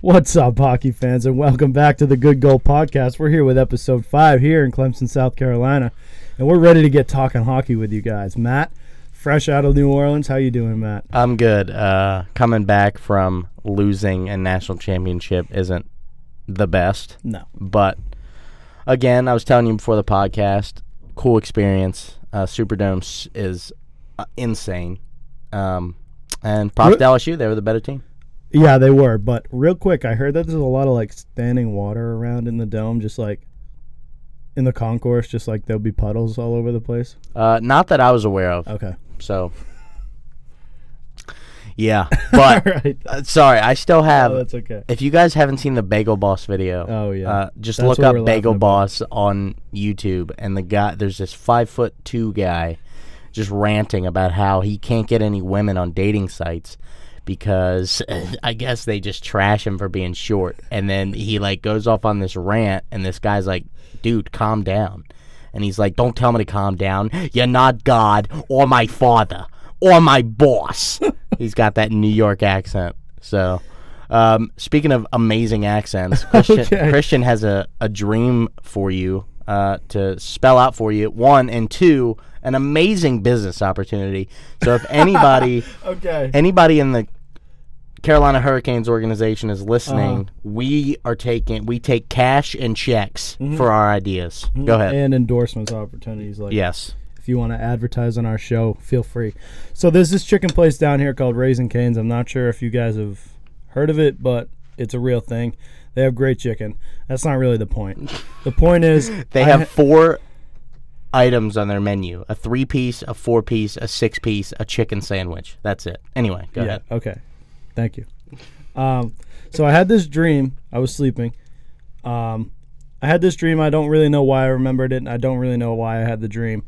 What's up, hockey fans, and welcome back to the Good Goal Podcast. We're here with episode five here in Clemson, South Carolina, and we're ready to get talking hockey with you guys. Matt, fresh out of New Orleans, how you doing, Matt? I'm good. Uh, coming back from losing a national championship isn't the best, No. but again, I was telling you before the podcast, cool experience. Uh, Superdome is uh, insane, um, and props to LSU. They were the better team. Yeah, they were, but real quick, I heard that there's a lot of like standing water around in the dome, just like in the concourse, just like there'll be puddles all over the place. Uh, not that I was aware of. Okay. So, yeah, but right. uh, sorry, I still have. Oh, that's okay. if you guys haven't seen the Bagel Boss video, Oh, yeah. uh, just That's look up Bagel laughing about. Boss on YouTube, and the guy there's this five foot two guy just ranting about how he can't get any women on dating sites because I guess they just trash him for being short, and then he like goes off on this rant, and this guy's like, "Dude, calm down," and he's like, "Don't tell me to calm down. You're not God or my father or my boss." he's got that New York accent, so. Um, speaking of amazing accents, Christian, Okay. Christian has a, a dream for you uh, to spell out for you. One and two, an amazing business opportunity. So if anybody Okay. anybody in the Carolina Hurricanes organization is listening, Uh-huh. we are taking we take cash and checks Mm-hmm. for our ideas. Go ahead. And endorsements opportunities like yes. if you want to advertise on our show, feel free. So there's this chicken place down here called Raising Cane's. I'm not sure if you guys have heard of it, but it's a real thing. They have great chicken. That's not really the point. The point is They I have ha- four items on their menu: a three piece, a four piece, a six piece, a chicken sandwich. That's it. Anyway, go yeah. ahead. Okay. Thank you. Um, so I had this dream. I was sleeping. Um, I had this dream. I don't really know why I remembered it. And I don't really know why I had the dream.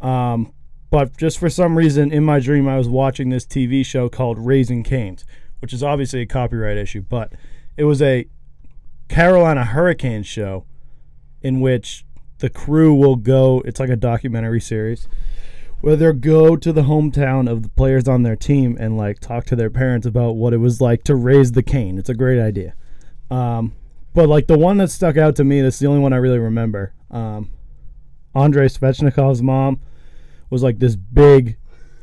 Um, but just for some reason in my dream, I was watching this TV show called Raising Canes, which is obviously a copyright issue, but it was a Carolina Hurricanes show in which the crew will go. It's like a documentary series where they'll go to the hometown of the players on their team and like talk to their parents about what it was like to raise the cane. It's a great idea. Um, but like the one that stuck out to me, that's the only one I really remember. Um, Andrei Svechnikov's mom was like this big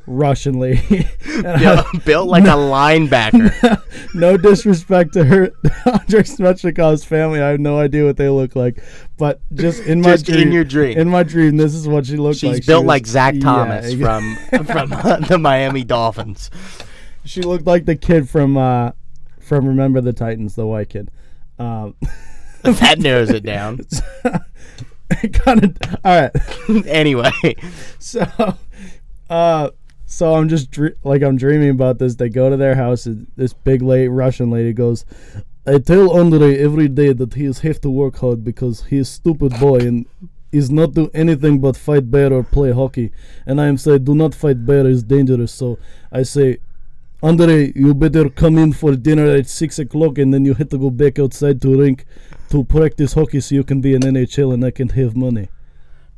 Russian lady. And I- built like a linebacker. no disrespect to her, Andrei Svechnikov's family. I have no idea what they look like, but just in my Just in dream, your dream. in my dream, this is what she looked She's like. She's built was- like Zach Thomas ex- from from the Miami Dolphins. She looked like the kid from uh, from Remember the Titans, the white kid. Um, That narrows it down. kind of. All right. anyway, So, uh, so I'm just dr- like I'm dreaming about this. They go to their house. and This big late Russian lady goes, "I tell Andre every day that he is have to work hard because he is stupid boy and is not do anything but fight bear or play hockey. And I am say, do not fight bear is dangerous. So I say." Andre, you better come in for dinner at six o'clock, and then you have to go back outside to rink to practice hockey, so you can be in NHL and I can have money.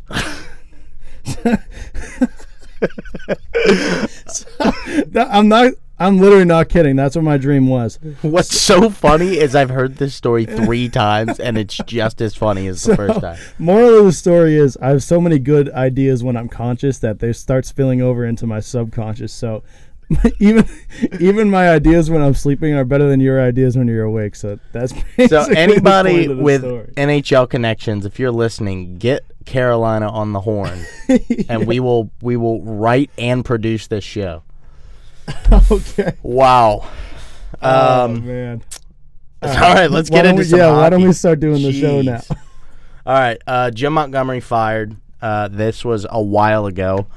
That- I'm not. I'm literally not kidding. That's what my dream was. what's so funny is I've heard this story three times and it's just as funny as the first time. Moral of the story is I have so many good ideas when I'm conscious that they start spilling over into my subconscious. So even even my ideas when I'm sleeping are better than your ideas when you're awake. So that's So anybody point of the with story. NHL connections, if you're listening, get Carolina on the horn, and we will we will write and produce this show. okay. Wow. oh Um, man. all right, let's Why get into we- some Yeah. Why don't we start doing the show now? All right, uh, Jim Montgomery fired. Uh, this was a while ago,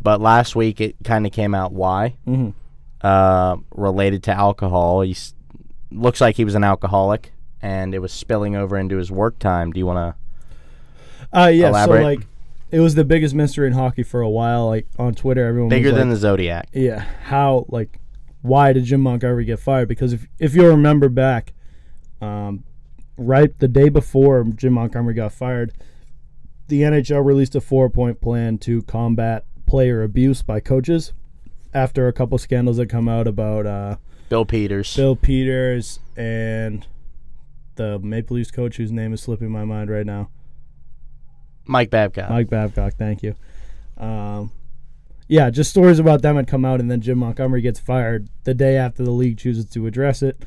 but last week it kind of came out why. Mhm. Uh, related to alcohol. He looks like he was an alcoholic, and it was spilling over into his work time. Do you want Uh, yeah. Elaborate. So like, it was the biggest mystery in hockey for a while. Like on Twitter, everyone bigger was than like, the Zodiac? yeah how like why did jim montgomery get fired because if, if you'll remember back um, right the day before jim montgomery got fired the nhl released a four point plan to combat player abuse by coaches after a couple scandals that come out about uh, Bill Peters. Bill Peters, and the Maple Leafs coach whose name is slipping my mind right now. Mike Babcock. Mike Babcock, thank you. Um, yeah, just stories about them had come out, and then Jim Montgomery gets fired the day after the league chooses to address it.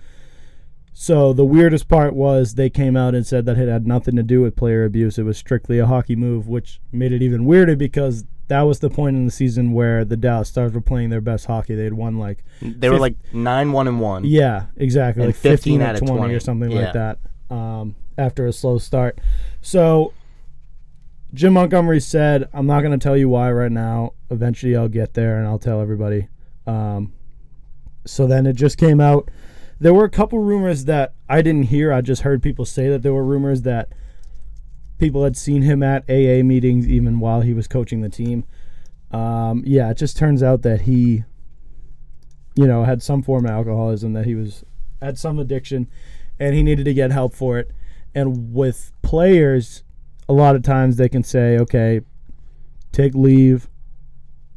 So the weirdest part was they came out and said that it had nothing to do with player abuse. It was strictly a hockey move, which made it even weirder because that was the point in the season where the Dallas Stars were playing their best hockey. They had won like they were like nine one and one. yeah, exactly, And like 15, 15 out of 20, 20. or something Yeah. like that. Um, after a slow start, so Jim Montgomery said, "I'm not going to tell you why right now. Eventually, I'll get there and I'll tell everybody." Um, so then it just came out. There were a couple rumors that I didn't hear. I just heard people say that there were rumors that people had seen him at AA meetings even while he was coaching the team. Um, yeah, it just turns out that he, you know, had some form of alcoholism, that he was had some addiction, and he needed to get help for it. And with players, a lot of times they can say, okay, take leave,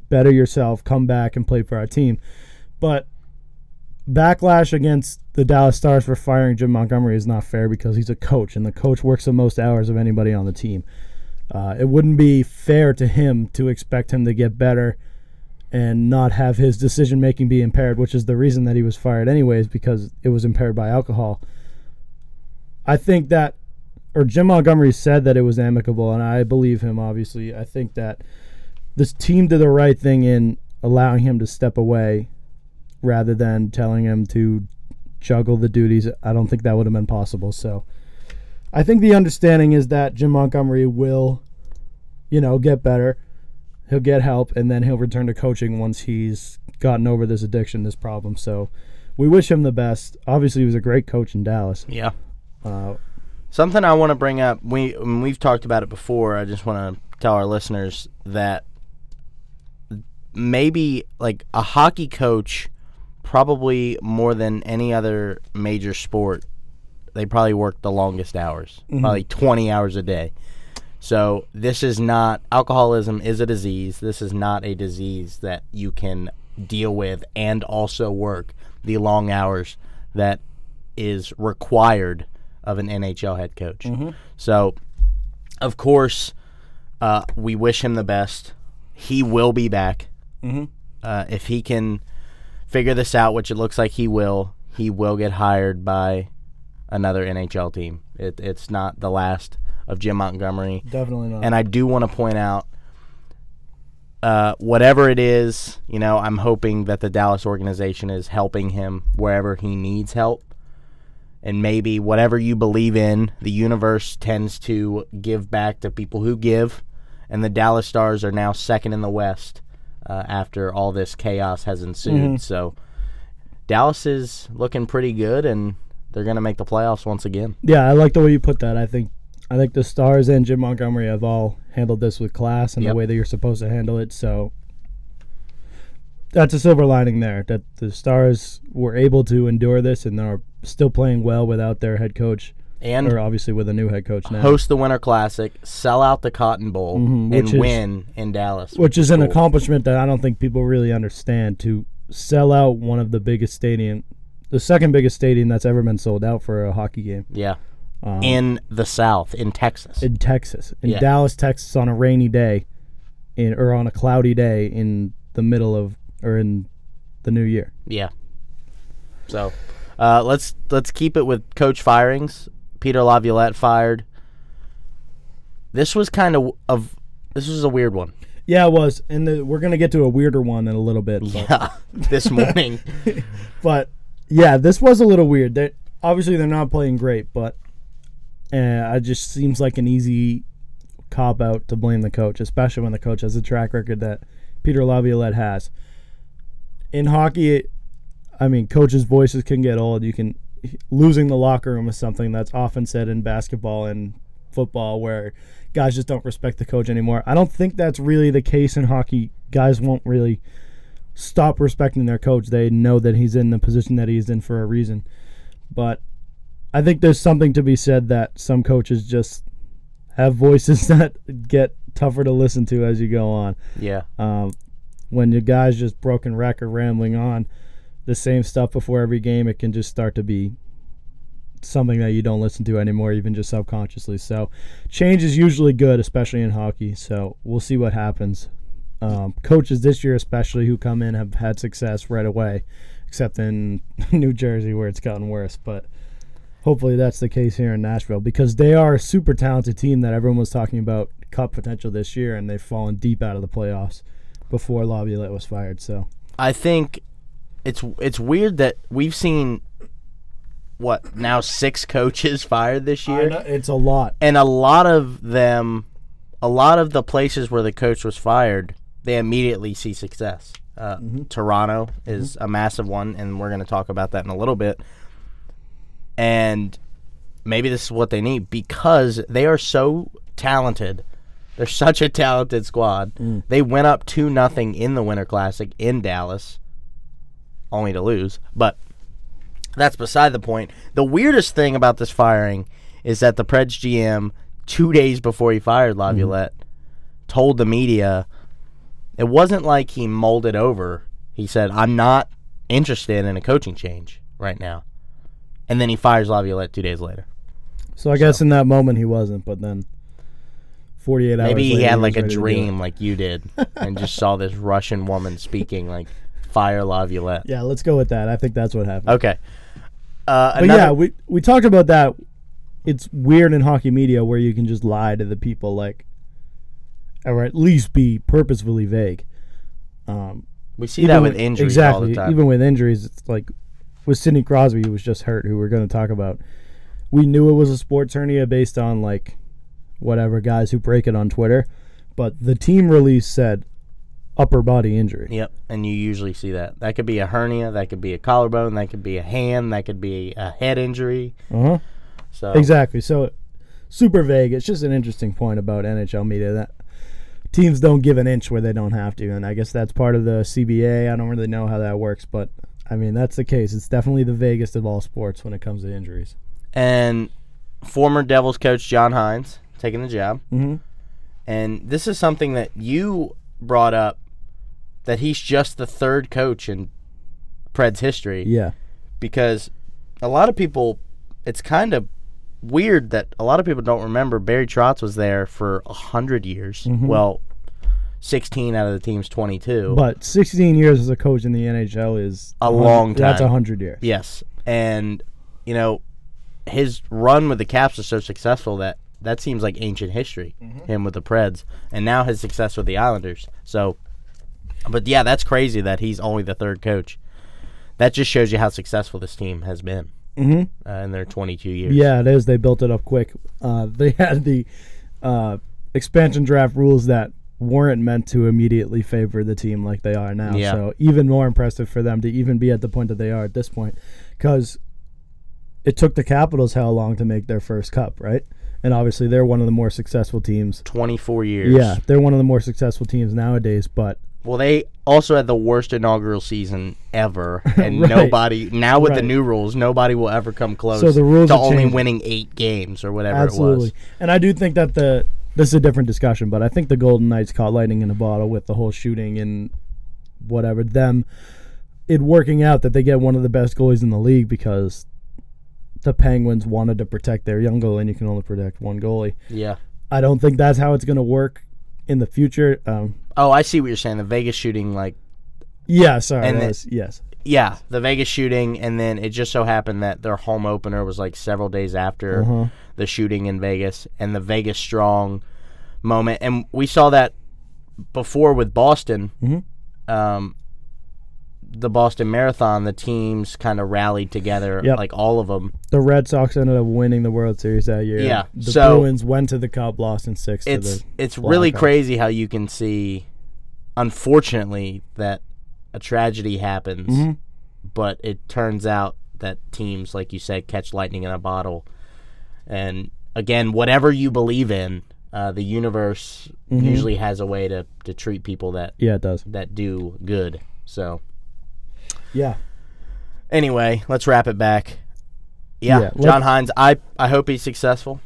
better yourself, come back and play for our team. But backlash against the Dallas Stars for firing Jim Montgomery is not fair because he's a coach, and the coach works the most hours of anybody on the team. Uh, it wouldn't be fair to him to expect him to get better and not have his decision making be impaired, which is the reason that he was fired, anyways, because it was impaired by alcohol. I think that, or Jim Montgomery said that it was amicable, and I believe him, obviously. I think that this team did the right thing in allowing him to step away rather than telling him to juggle the duties. I don't think that would have been possible. So I think the understanding is that Jim Montgomery will, you know, get better. He'll get help and then he'll return to coaching once he's gotten over this addiction, this problem. So we wish him the best. Obviously, he was a great coach in Dallas. Yeah. Uh, Something I want to bring up. We we've talked about it before. I just want to tell our listeners that maybe like a hockey coach, probably more than any other major sport, they probably work the longest hours, mm-hmm. probably twenty hours a day. So this is not alcoholism is a disease. This is not a disease that you can deal with and also work the long hours that is required of an NHL head coach. So, of course, uh, we wish him the best. He will be back. Mhm. Uh, if he can figure this out, which it looks like he will, he will get hired by another NHL team. It, it's not the last of Jim Montgomery. definitely not. And I do want to point out, uh, whatever it is, you know, I'm hoping that the Dallas organization is helping him wherever he needs help. And maybe whatever you believe in, the universe tends to give back to people who give. And the Dallas Stars are now second in the West uh, after all this chaos has ensued. So Dallas is looking pretty good, and they're going to make the playoffs once again. Yeah, I like the way you put that. I think I think the Stars and Jim Montgomery have all handled this with class and Yep. the way that you're supposed to handle it. So that's a silver lining there. That the Stars were able to endure this and are still playing well without their head coach, And or obviously with a new head coach now, host the Winter Classic, sell out the Cotton Bowl, Mhm, and is- win in Dallas. which is an cool. accomplishment that I don't think people really understand. To sell out one of the biggest stadium, the second biggest stadium that's ever been sold out for a hockey game Yeah, um, in the South, in Texas. in Texas, in Yeah. Dallas, Texas, on a rainy day, in or on a cloudy day in the middle of or in the new year. yeah. So, uh, let's let's keep it with coach firings. Peter Laviolette fired. This was kind of of this was a weird one. Yeah, it was, and the, we're gonna get to a weirder one in a little bit. But, Yeah, this morning. but yeah, this was a little weird. That obviously they're not playing great, but uh, it just seems like an easy cop out to blame the coach, especially when the coach has a track record that Peter Laviolette has. In hockey, I mean, coaches' voices can get old. You can losing the locker room is something that's often said in basketball and football, where guys just don't respect the coach anymore. I don't think that's really the case in hockey. Guys won't really stop respecting their coach. They know that he's in the position that he's in for a reason. But I think there's something to be said that some coaches just have voices that get tougher to listen to as you go on. yeah, Um, when your guy's just broken wreck or rambling on, the same stuff before every game, it can just start to be something that you don't listen to anymore, even just subconsciously. So, change is usually good, especially in hockey. So, we'll see what happens. Um, coaches this year, especially who come in, have had success right away, except in New Jersey where it's gotten worse. But hopefully, that's the case here in Nashville because they are a super talented team that everyone was talking about cup potential this year, and they've fallen deep out of the playoffs before Laviolette was fired. So, I think it's it's weird that we've seen what now six coaches fired this year, it's a lot. and a lot of them, a lot of the places where the coach was fired, they immediately see success. Uh, mm-hmm. Toronto is mm-hmm. a massive one, and we're going to talk about that in a little bit. And maybe this is what they need because they are so talented. They're such a talented squad. Mm. They went up two nothing in the Winter Classic in Dallas, only to lose. But that's beside the point. The weirdest thing about this firing is that the Preds GM, two days before he fired mm-hmm. Laviolette, told the media it wasn't like he molded over. He said, I'm not interested in a coaching change right now. And then he fires Laviolette two days later. So I guess in that moment he wasn't, but then 48 hours Maybe he had like a do it. dream like you did and just saw this Russian woman speaking like fire Laviolette. Yeah, let's go with that. I think that's what happened. Okay. Uh, But another, yeah, we we talked about that. It's weird in hockey media where you can just lie to the people, like, or at least be purposefully vague. Um, we see that with with- injuries exactly, all the time. Even with injuries, it's like with Sidney Crosby, who was just hurt, who we're going to talk about. We knew it was a sports hernia based on like whatever guys who break it on Twitter, but the team release said upper body injury. Yep, and you usually see that. That could be a hernia, that could be a collarbone, that could be a hand, that could be a head injury. Uh huh. So Exactly. So super vague. It's just an interesting point about NHL media that teams don't give an inch where they don't have to, and I guess that's part of the CBA. I don't really know how that works, but I mean that's the case. It's definitely the vaguest of all sports when it comes to injuries. and former Devils coach John Hynes taking the job. Mm-hmm. And this is something that you brought up that he's just the third coach in Pred's history Yeah. because a lot of people it's kind of weird that a lot of people don't remember Barry Trotz was there for a hundred years. Mhm. Well, sixteen out of the team's twenty-two. But 16 years as a coach in the NHL is A long time. That's time. 100 years. yes, and you know his run with the Caps was so successful that that seems like ancient history. Him with the Preds, and now his success with the Islanders. So, but yeah, that's crazy that he's only the third coach. That just shows you how successful this team has been hmm uh, in their 22 years. Yeah, it is. They built it up quick. Uh, they had the uh, expansion draft rules that weren't meant to immediately favor the team like they are now. Yeah. So even more impressive for them to even be at the point that they are at this point, because it took the Capitals how long to make their first cup, right? And obviously they're one of the more successful teams. 24 years. Yeah, they're one of the more successful teams nowadays. But Well, they also had the worst inaugural season ever, and Right. nobody now with the new rules, nobody will ever come close So the rules to only changed. winning eight games or whatever Absolutely. it was. And I do think that the this is a different discussion, but I think the Golden Knights caught lightning in a bottle with the whole shooting and whatever them it working out that they get one of the best goalies in the league because the Penguins wanted to protect their young goalie and you can only protect one goalie. Yeah. I don't think that's how it's going to work in the future. Um, Oh, I see what you're saying. The Vegas shooting, like, yeah, sorry. And that was- yes. yeah, the Vegas shooting, and then it just so happened that their home opener was like several days after Uh-huh. the shooting in Vegas, and the Vegas strong moment, and we saw that before with Boston. Mhm. Um, the Boston Marathon, the teams kind of rallied together, Yep. like all of them. The Red Sox ended up winning the World Series that year. Yeah, The so- Bruins went to the Cup, lost in 6 to It's the it's really crazy how you can see, unfortunately, that a tragedy happens, Mhm. but it turns out that teams, like you said, catch lightning in a bottle. And again, whatever you believe in, uh, the universe Mhm. usually has a way to, to treat people that Yeah, it does. that do good. So Yeah. anyway, let's wrap it back. Yeah, Yeah, John Hynes. I I hope he's successful.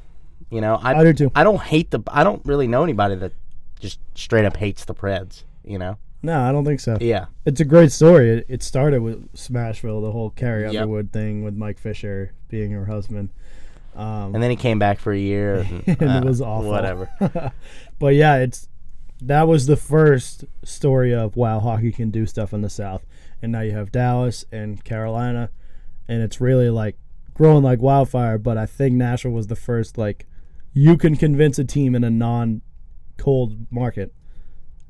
You know, I I do too. I don't hate the. I don't really know anybody that just straight up hates the Preds. You know, No, I don't think so. Yeah. It's a great story. It, it started with Smashville, the whole Carrie Yep. Underwood thing with Mike Fisher being her husband. Um, And then he came back for a year. And, and uh, it was awful. Whatever. but yeah, it's that was the first story of wow, hockey can do stuff in the South, and now you have Dallas and Carolina, and it's really like growing like wildfire. But I think Nashville was the first like you can convince a team in a non-cold market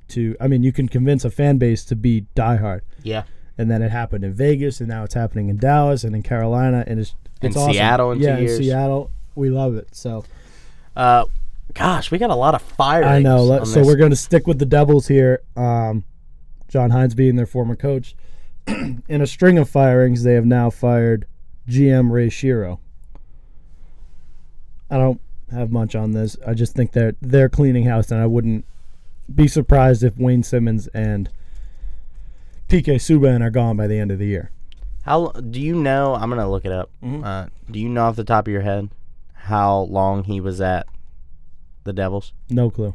to. I mean, you can convince a fan base to be diehard, Yeah. and then it happened in Vegas, and now it's happening in Dallas and in Carolina, and it's In awesome. Seattle in two yeah, in Seattle, we love it. So. Uh, gosh, we got a lot of fire. I know. So this. we're going to stick with the Devils here. Um, John Hynes being their former coach. In a string of firings, they have now fired GM Ray Shero. I don't have much on this. I just think they're they're cleaning house, and I wouldn't be surprised if Wayne Simmonds and PK Subban are gone by the end of the year. How do you know? I'm gonna look it up. Mhm. Uh, do you know off the top of your head how long he was at the Devils? No clue.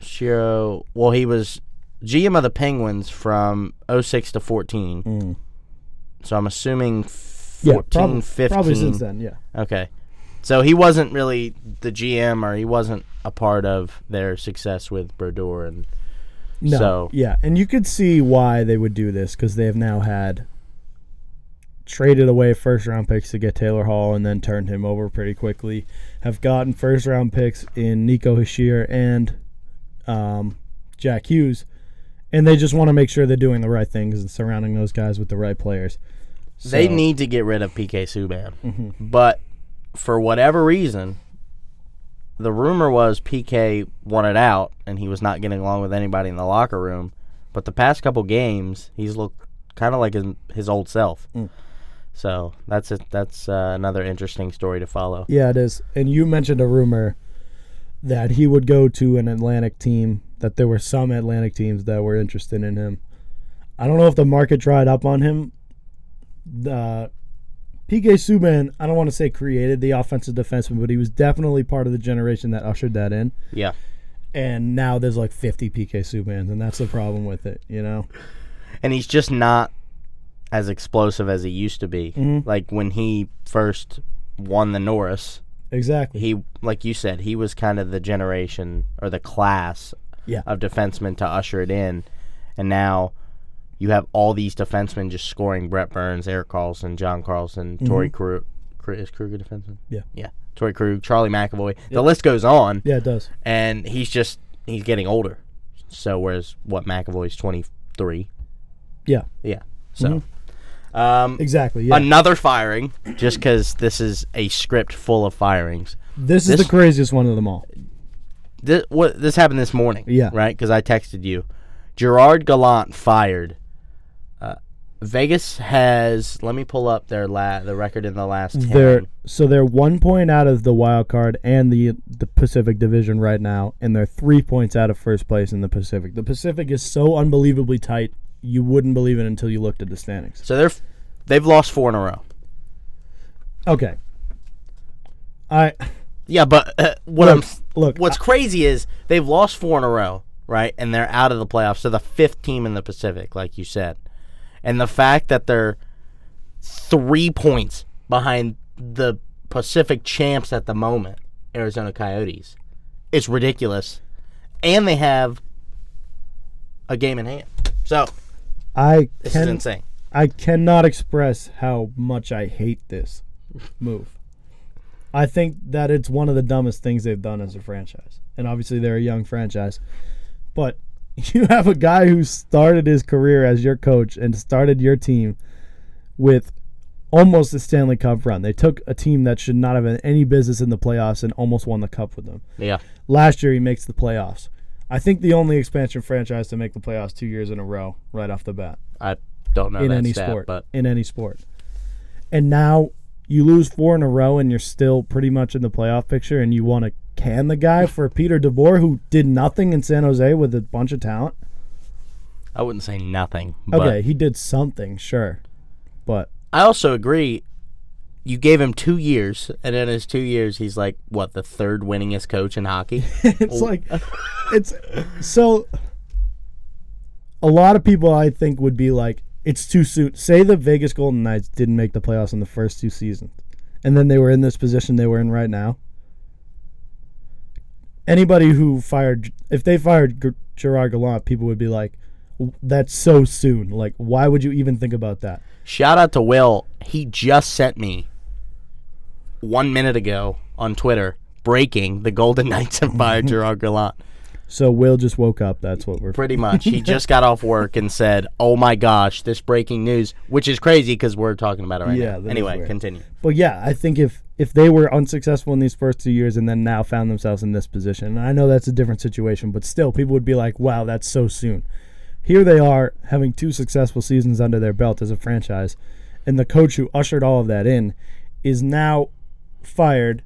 Shero. Well, he was GM of the Penguins from 06 to 14. Mm. So I'm assuming 14, Yeah, probably, 15. probably since then. Yeah. Okay. So he wasn't really the GM, or he wasn't a part of their success with Brodeur and No. So- yeah, and you could see why they would do this because they have now had traded away first round picks to get Taylor Hall and then turned him over pretty quickly. Have gotten first round picks in Nico Hischier and um, Jack Hughes, and they just want to make sure they're doing the right things and surrounding those guys with the right players. They need to get rid of PK Subban. Mhm. But for whatever reason, the rumor was PK wanted out and he was not getting along with anybody in the locker room. But the past couple games, he's looked kind of like his, his old self. Mm. So that's it. That's uh, another interesting story to follow. Yeah, it is. And you mentioned a rumor that he would go to an Atlantic team, that there were some Atlantic teams that were interested in him. I don't know if the market dried up on him. The PK Subban, I don't want to say created the offensive defenseman, but he was definitely part of the generation that ushered that in. Yeah. And now there's like 50 PK Subbans, and that's the problem with it, you know? And he's just not as explosive as he used to be. Mhm. Like when he first won the Norris, Exactly. he like you said he was kind of the generation or the class Yeah. of defensemen to usher it in and now you have all these defensemen just scoring Brent Burns, Erik Karlsson, John Carlson, Torey Krug. Krug is Krug a defenseman? Yeah. Yeah. Torey Krug, Charlie McAvoy. The list goes on Yeah, it does. and he's just he's getting older. So whereas what McAvoy's 23. Yeah. Yeah. So um Exactly. Yeah. another firing just cuz this is a script full of firings. this is the craziest one of them all. This what this happened this morning. Yeah. Right? Because I texted you. Gerard Gallant fired. Uh, Vegas has. Let me pull up their la- the record in the last. 10. They're so they're one point out of the wild card and the the Pacific Division right now, and they're three points out of first place in the Pacific. The Pacific is so unbelievably tight, you wouldn't believe it until you looked at the standings. so they're they've lost four in a row. Okay, I Yeah, but uh, what Look, I'm look, what's crazy is they've lost four in a row, right? And they're out of the playoffs. So the fifth team in the Pacific, like you said, and the fact that they're three points behind the Pacific champs at the moment, Arizona Coyotes, it's ridiculous. And they have a game in hand. So I this is can insane. I cannot express how much I hate this move. I think that it's one of the dumbest things they've done as a franchise. And obviously they're a young franchise. But you have a guy who started his career as your coach and started your team with almost a Stanley Cup run. They took a team that should not have had any business in the playoffs and almost won the cup with them. Yeah. Last year he makes the playoffs. I think the only expansion franchise to make the playoffs two years in a row right off the bat I don't know in that any stat, sport. but in any sport. And now you lose four in a row, and you're still pretty much in the playoff picture, and you want to can the guy for Peter DeBoer, who did nothing in San Jose with a bunch of talent. I wouldn't say nothing. But Okay, he did something, sure, but I also agree. You gave him two years, and in his two years, he's like what the third winningest coach in hockey. it's oh. like it's so. a lot of people I think would be like, it's too soon. Say the Vegas Golden Knights didn't make the playoffs in the first two seasons, and then they were in this position they were in right now. Anybody who fired, if they fired Gerard Gallant, people would be like, "That's so soon. Like, why would you even think about that?" Shout out to Will. He just sent me one minute ago on Twitter breaking the Golden Knights have fired Gerard Gallant. So Will just woke up. That's what we're. Pretty much. He just got off work and said, "Oh my gosh, this breaking news," which is crazy because we're talking about it right Yeah, now. Anyway, continue. But yeah, I think if if they were unsuccessful in these first two years and then now found themselves in this position, and I know that's a different situation, but still, people would be like, "Wow, that's so soon." Here they are having two successful seasons under their belt as a franchise, and the coach who ushered all of that in is now fired,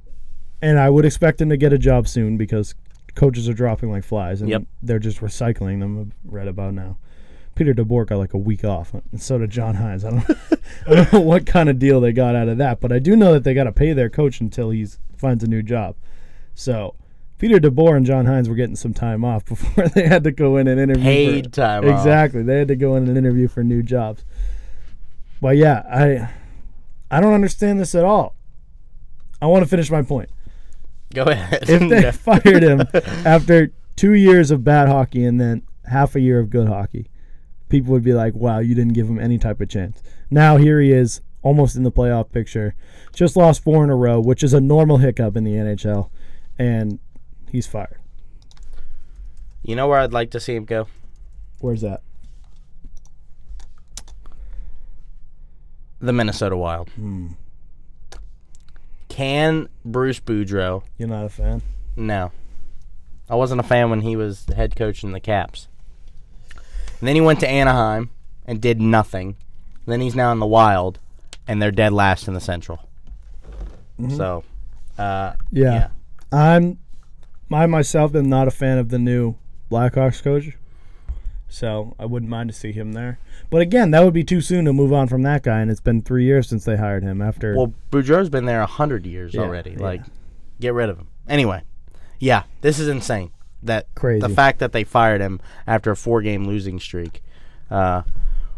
and I would expect him to get a job soon because coaches are dropping like flies, and Yep. they're just recycling them. I've read about now. Peter DeBoer got like a week off, and so did John Hynes. I don't, I don't know what kind of deal they got out of that, but I do know that they got to pay their coach until he finds a new job. So Peter DeBoer and John Hynes were getting some time off before they had to go in and interview. Paid for, time off. Exactly, they had to go in and interview for new jobs. But yeah, I, I don't understand this at all. I want to finish my point Go ahead. if they fired him after two years of bad hockey and then half a year of good hockey, people would be like, wow, you didn't give him any type of chance. Now here he is, almost in the playoff picture. Just lost four in a row, which is a normal hiccup in the NHL, and he's fired. you know where I'd like to see him go? Where's that? The Minnesota Wild. Hmm. Can Bruce Boudreau? You're not a fan? No, I wasn't a fan when he was the head coach in the Caps. And then he went to Anaheim and did nothing. then he's now in the Wild, and they're dead last in the Central. So, uh, Yeah. yeah. I'm, I myself am not a fan of the new Blackhawks coach, so I wouldn't mind to see him there. But again, that would be too soon to move on from that guy, and it's been three years since they hired him. After Well, Boudreau's been there a hundred years Yeah, already. yeah. Like, get rid of him. Anyway, yeah, this is insane. That Crazy. the fact that they fired him after a four-game losing streak, uh,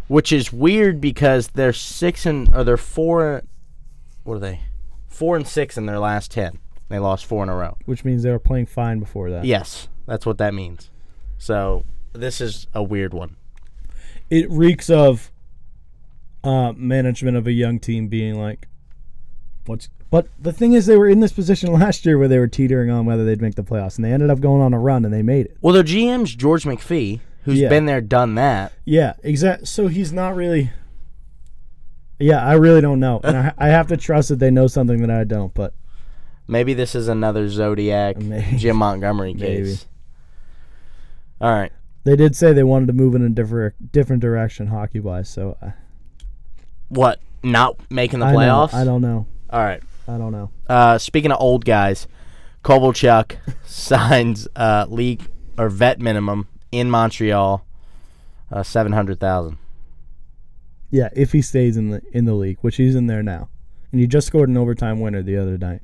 which is weird because they're six and or they're four. What are they? Four and six in their last ten. They lost four in a row. which means they were playing fine before that. Yes, that's what that means. So this is a weird one. it reeks of uh, management of a young team being like, "What's?" But the thing is, they were in this position last year where they were teetering on whether they'd make the playoffs, and they ended up going on a run and they made it. Well, their GM's George McPhee, who's Yeah. been there, done that. Yeah, exact. So he's not really. Yeah, I really don't know, and I, I have to trust that they know something that I don't. But Maybe this is another Zodiac Maybe. Jim Montgomery Maybe. case. All right. They did say they wanted to move in a different different direction hockey wise. So I, What? Not making the I know- playoffs? I don't know. All right. I don't know. Uh, speaking of old guys, Kovalchuk signs uh, league or vet minimum in Montreal, uh, seven hundred thousand. Yeah, if he stays in the in the league, which he's in there now, and he just scored an overtime winner the other night,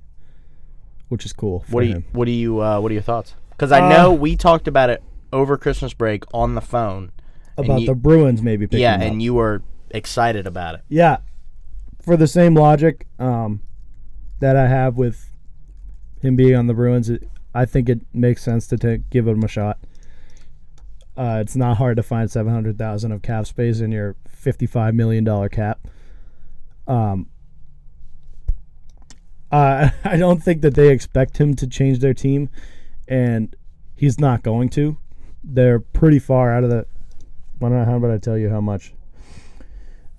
which is cool. For What do you? him. What do you? Uh, what are your thoughts? Because I Uh, know we talked about it over Christmas break on the phone. and about you- the Bruins maybe picking yeah, up. and you were excited about it. yeah, for the same logic um, that I have with him being on the Bruins, it, I think it makes sense to take give him a shot. Uh, it's not hard to find seven hundred thousand of cap space in your fifty-five million dollar cap. Um, uh, I don't think that they expect him to change their team, and he's not going to. They're pretty far out of the. Why not? know How about I tell you how much?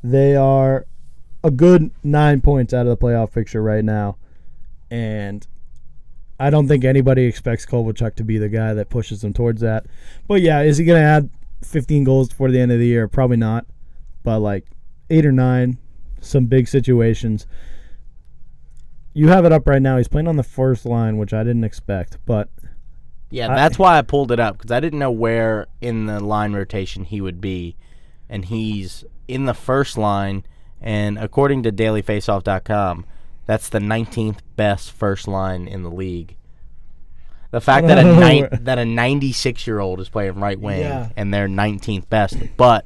They are a good nine points out of the playoff picture right now, and I don't think anybody expects Kovalchuk to be the guy that pushes them towards that. But yeah, is he going to add 15 goals before the end of the year? Probably not. But like eight or nine, some big situations. You have it up right now. He's playing on the first line, which I didn't expect. But Yeah, I- that's why I pulled it up because I didn't know where in the line rotation he would be, and he's in the first line. And according to DailyFaceoff.com, that's the 19th best first line in the league. The fact that a I don't know nine, where- that a 96 year old is playing right wing Yeah. and they're 19th best, but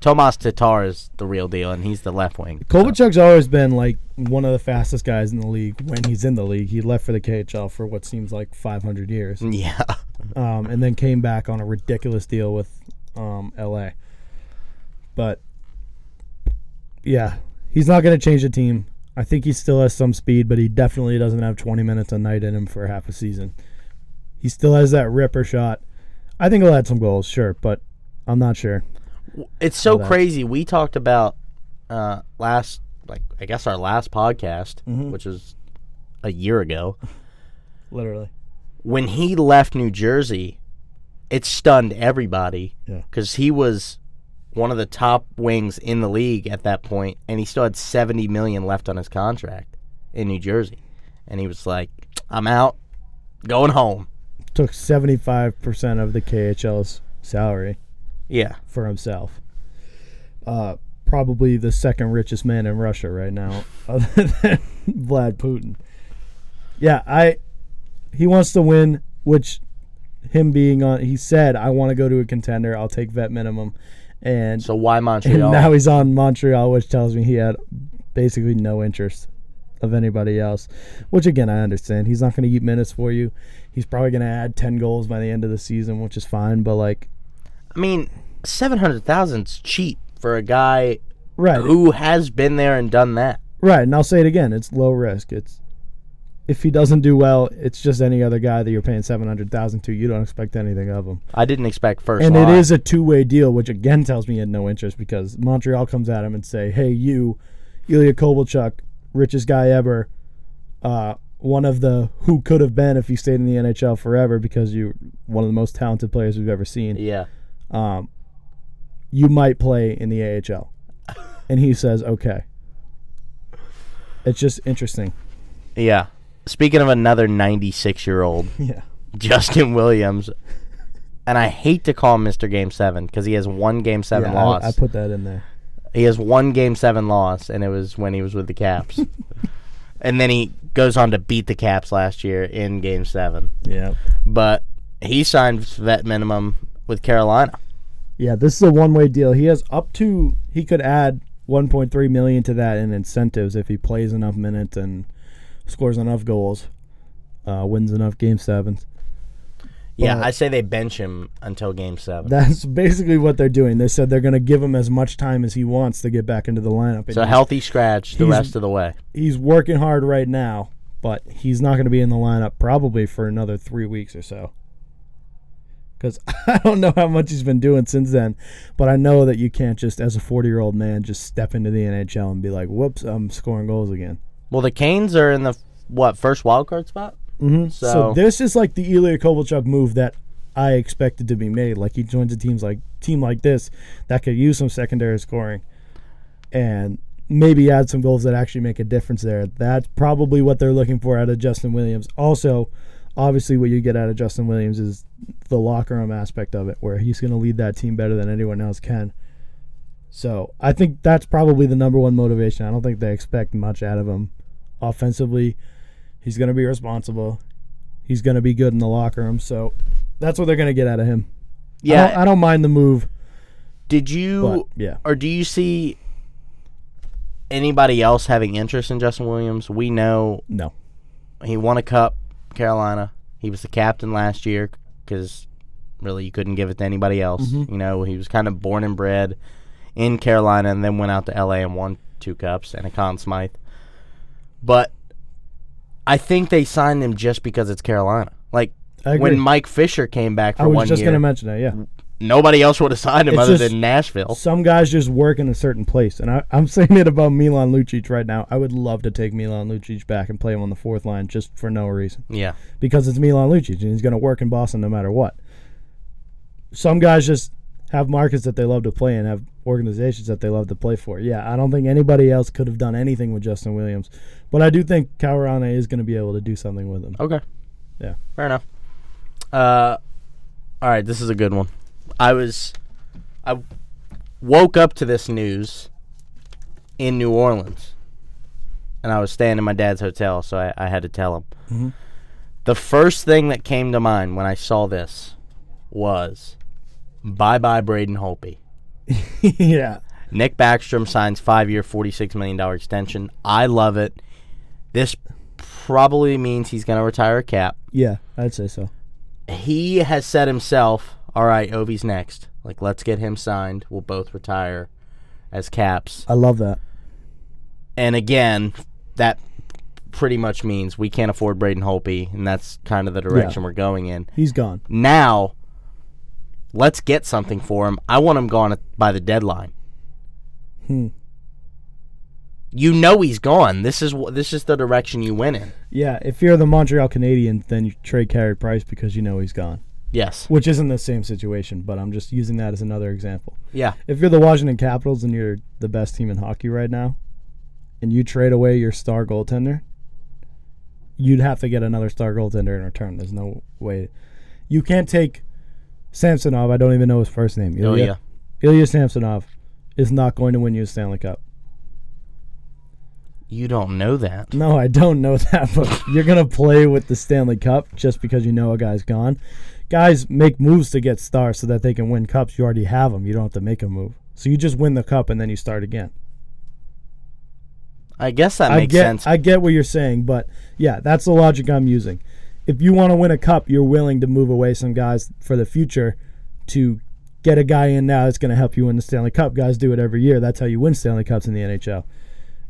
Tomas Tatar is the real deal and he's the left wing. so- always been like one of the fastest guys in the league when he's in the league. He left for the KHL for what seems like 500 years, Yeah, um, and then came back on a ridiculous deal with um, LA. But yeah, he's not going to change the team. I think he still has some speed, but he definitely doesn't have 20 minutes a night in him for half a season. He still has that ripper shot. I think he'll add some goals, sure, but I'm not sure. It's so crazy. We talked about uh, last, like I guess our last podcast, Mm-hmm. which was a year ago. Literally. when he left New Jersey, it stunned everybody Yeah. because he was one of the top wings in the league at that point, and he still had seventy million left on his contract in New Jersey, and he was like, "I'm out, going home." Took 75% of the KHL's salary. Yeah, for himself. Uh, probably the second richest man in Russia right now, other than Vlad Putin. Yeah, I. He wants to win, which him being on. He said, "I want to go to a contender. I'll take vet minimum," and, so why and Montreal? now he's on Montreal, which tells me he had basically no interest of anybody else. Which again, I understand. He's not going to eat minutes for you. He's probably going to add ten goals by the end of the season, which is fine. But like, I mean, seven hundred thousand's cheap for a guy right? who has been there and done that. Right, and I'll say it again. It's low risk. It's if he doesn't do well, it's just any other guy that you're paying seven hundred thousand to. You don't expect anything of him. I didn't expect first. and it line. is a two way deal, which again tells me he had no interest because Montreal comes at him and say, "Hey, you, Ilya Kovalchuk, richest guy ever, uh, one of the who could have been if he stayed in the NHL forever because you're one of the most talented players we've ever seen. Yeah. Um, you might play in the AHL," and he says, "Okay." It's just interesting. Yeah. Speaking of another 96 year old, Yeah. Justin Williams, and I hate to call him Mr. Game 7 because he has one Game 7 Yeah, loss. I, I put that in there. he has one Game 7 loss, and it was when he was with the Caps. and then he goes on to beat the Caps last year in Game 7. Yeah. But he signed vet minimum with Carolina. Yeah, this is a one-way deal. He has up to he could add 1.3 million to that in incentives if he plays enough minutes and scores enough goals, uh, wins enough game sevens. Yeah, But- I say they bench him until Game 7. That's basically what they're doing. They said they're going to give him as much time as he wants to get back into the lineup. And so he's- healthy scratch the rest of the way. he's working hard right now, but he's not going to be in the lineup probably for another three weeks or so. Because I don't know how much he's been doing since then, but I know that you can't just, as a 40 year old man, just step into the NHL and be like, whoops, I'm scoring goals again. Well, the Canes are in the, what, first wild card spot? Mm-hmm. So, So- this is like the Ilya Kovalchuk move that I expected to be made. Like he joins a teams like team like this that could use some secondary scoring, and maybe add some goals that actually make a difference there. That's probably what they're looking for out of Justin Williams. Also, obviously, what you get out of Justin Williams is the locker room aspect of it, where he's going to lead that team better than anyone else can. So I think that's probably the number one motivation. I don't think they expect much out of him offensively. He's going to be responsible. He's going to be good in the locker room. So that's what they're going to get out of him. I Yeah. don't, I don't mind the move. Did But you yeah, or do you see anybody else having interest in Justin Williams? We know no. he won a cup, Carolina. He was the captain last year because really you couldn't give it to anybody else. Mhm. You know, he was kind of born and bred in Carolina and then went out to LA and won two cups and a Conn Smythe. But I think they signed him just because it's Carolina. Like when Mike Fisher came back for I was one just year, to mention that. Yeah. Nobody else would have signed him It's other just- than Nashville. Some guys just work in a certain place, and I, I'm saying it about Milan Lucic right now. I would love to take Milan Lucic back and play him on the fourth line just for no reason, Yeah. because it's Milan Lucic and he's going to work in Boston no matter what. Some guys just have markets that they love to play and have organizations that they love to play for. Yeah, I don't think anybody else could have done anything with Justin Williams, but I do think Carolina is going to be able to do something with him. Okay. Yeah. Fair enough. Uh, all right. This is a good one. I was, I woke up to this news in New Orleans, and I was staying in my dad's hotel, so I, I had to tell him. Mhm. The first thing that came to mind when I saw this was bye bye Braden Holtby. yeah. Nick Backstrom signs five year, $46 million extension. I love it. This probably means he's going to retire a cap. Yeah, I'd say so. He has said himself, all right, Ovi's next. Like, let's get him signed. We'll both retire as caps. I love that. And again, that pretty much means we can't afford Braden Holtby, and that's kind of the direction we're going in. He's gone. Now, let's get something for him. I want him gone by the deadline. Hmm. You know he's gone. This is this is the direction you went in. Yeah, if you're the Montreal Canadiens, then you trade Carey Price because you know he's gone. Yes. Which isn't the same situation, but I'm just using that as another example. Yeah. If you're the Washington Capitals and you're the best team in hockey right now, and you trade away your star goaltender, you'd have to get another star goaltender in return. There's no way. You can't take Samsonov. I don't even know his first name. Oh yeah. Ilya Samsonov is not going to win you a Stanley Cup. You don't know that. No, I don't know that, but you're gonna play with the Stanley Cup just because you know a guy's gone. Guys make moves to get stars so that they can win cups. You already have them. You don't have to make a move. So you just win the cup and then you start again. I guess that I makes get, sense. I get what you're saying, but yeah, that's the logic I'm using. If you want to win a cup, you're willing to move away some guys for the future to get a guy in now that's going to help you win the Stanley Cup. Guys do it every year. That's how you win Stanley Cups in the NHL.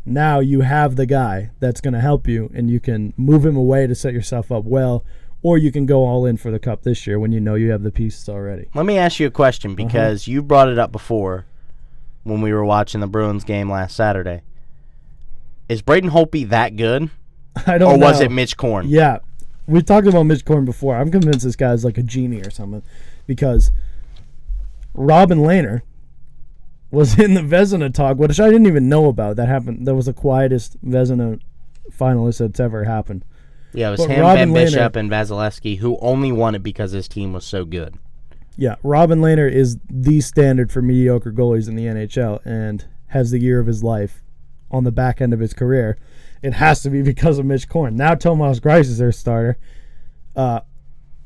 Now you have the guy that's going to help you, and you can move him away to set yourself up well, or you can go all in for the cup this year when you know you have the pieces already. Let me ask you a Uh-huh. question because you brought it up before when we were watching the Bruins game last Saturday. Is Braden Holtby that good, I don't or know. was it Mitch Korn? Yeah, we talked about Mitch Korn before. I'm convinced this guy's like a genie or something because Robin Lehner was in the Vezina talk, which I didn't even know about. That happened. That was the quietest Vezina finalist that's ever happened. Yeah, it was But him, Robin Ben Lehner- and Vasilevskiy, who only won it because his team was so good. Yeah, Robin Lehner is the standard for mediocre goalies in the NHL and has the year of his life on the back end of his career. It has to be because of Mitch Korn. Now Thomas Greiss is their starter. Uh,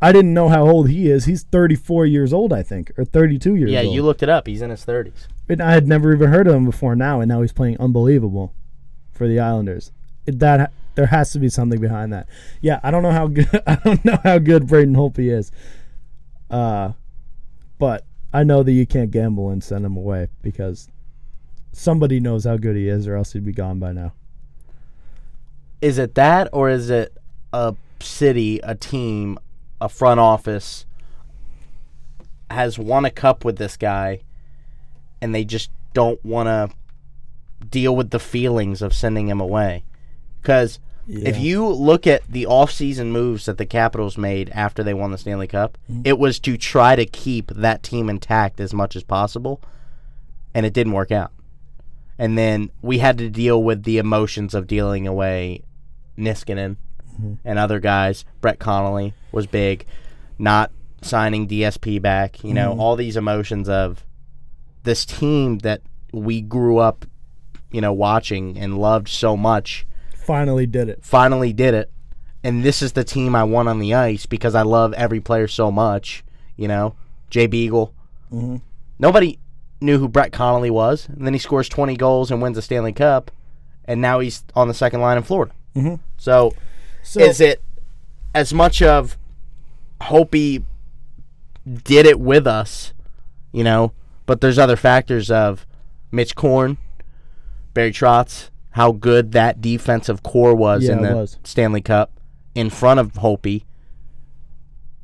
I didn't know how old he is. He's 34 years old, I think, or 32 years Yeah, old. you looked it up. He's in his thirties. And I had never even heard of him before now, and now he's playing unbelievable for the Islanders. It, that there has to be something behind that. Yeah, I don't know how good I don't know how good Braden Holtby is, uh, but I know that you can't gamble and send him away because somebody knows how good he is, or else he'd be gone by now. Is it that, or is it a city, a team, a front office has won a cup with this guy, and they just don't want to deal with the feelings of sending him away? Because if you look at the offseason moves that the Capitals made after they won the Stanley Cup, mm-hmm. it was to try to keep that team intact as much as possible, and it didn't work out. And then we had to deal with the emotions of dealing away Niskanen and other guys. Brett Connolly was big, not signing DSP back. You know, all these emotions of this team that we grew up, you know, watching and loved so much Finally did it. finally did it. And this is the team I want on the ice because I love every player so much. You know, Jay Beagle. Mhm. Nobody knew who Brett Connolly was. And then he scores 20 goals and wins the Stanley Cup. And now he's on the second line in Florida. Mhm. So, So is it as much of Holtby did it with us, you know, but there's other factors of Mitch Korn, Barry Trotz, how good that defensive core was Yeah, in the was. Stanley Cup in front of Holtby.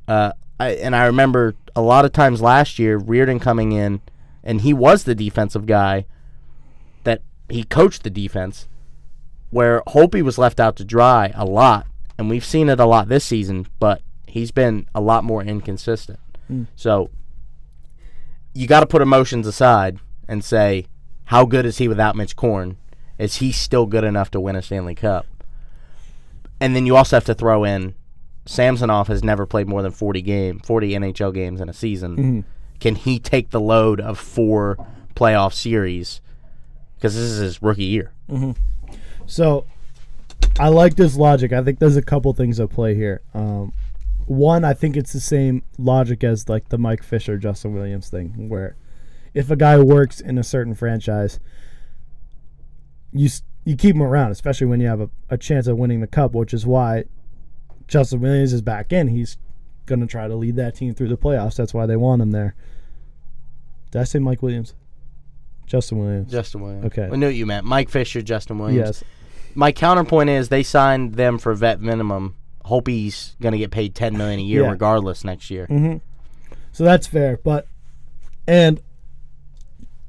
Uh, I, and I remember a lot of times last year, Reirden coming in, and he was the defensive guy that he coached the defense, where Holtby was left out to dry a lot. And we've seen it a lot this season, but he's been a lot more inconsistent. Mm. So you got to put emotions aside and say, how good is he without Mitch Korn? Is he still good enough to win a Stanley Cup? And then you also have to throw in Samsonov has never played more than 40 game, 40 NHL games in a season. Mhm. Can he take the load of four playoff series? Because this is his rookie year. So I like this logic. I think there's a couple things at play here. Um, one, I think it's the same logic as like the Mike Fisher, Justin Williams thing, where if a guy works in a certain franchise, you you keep him around, especially when you have a, a chance of winning the cup, which is why Justin Williams is back in. He's going to try to lead that team through the playoffs. That's why they want him there. Did I say Mike Williams? Justin Williams. Justin Williams. Okay. I knew what you meant. Mike Fisher, Justin Williams. yes. My counterpoint is they signed them for vet minimum. Hope he's going to get paid ten million a year Yeah. regardless next year. hmm So that's fair, but and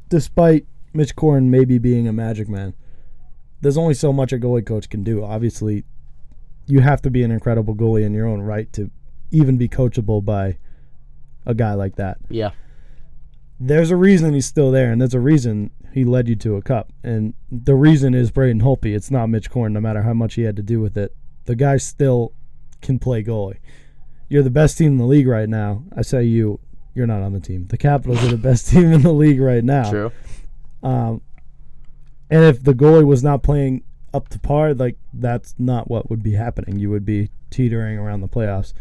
despite Mitch Korn maybe being a magic man, there's only so much a goalie coach can do. Obviously, you have to be an incredible goalie in your own right to even be coachable by a guy like that. Yeah. There's a reason he's still there, and there's a reason he led you to a cup. And the reason is Braden Holtby. It's not Mitch Korn, no matter how much he had to do with it. The guy still can play goalie. You're the best team in the league right now. I say you, you're not on the team. The Capitals are the best team in the league right now. True. Um, and if the goalie was not playing up to par, like that's not what would be happening. You would be teetering around the playoffs.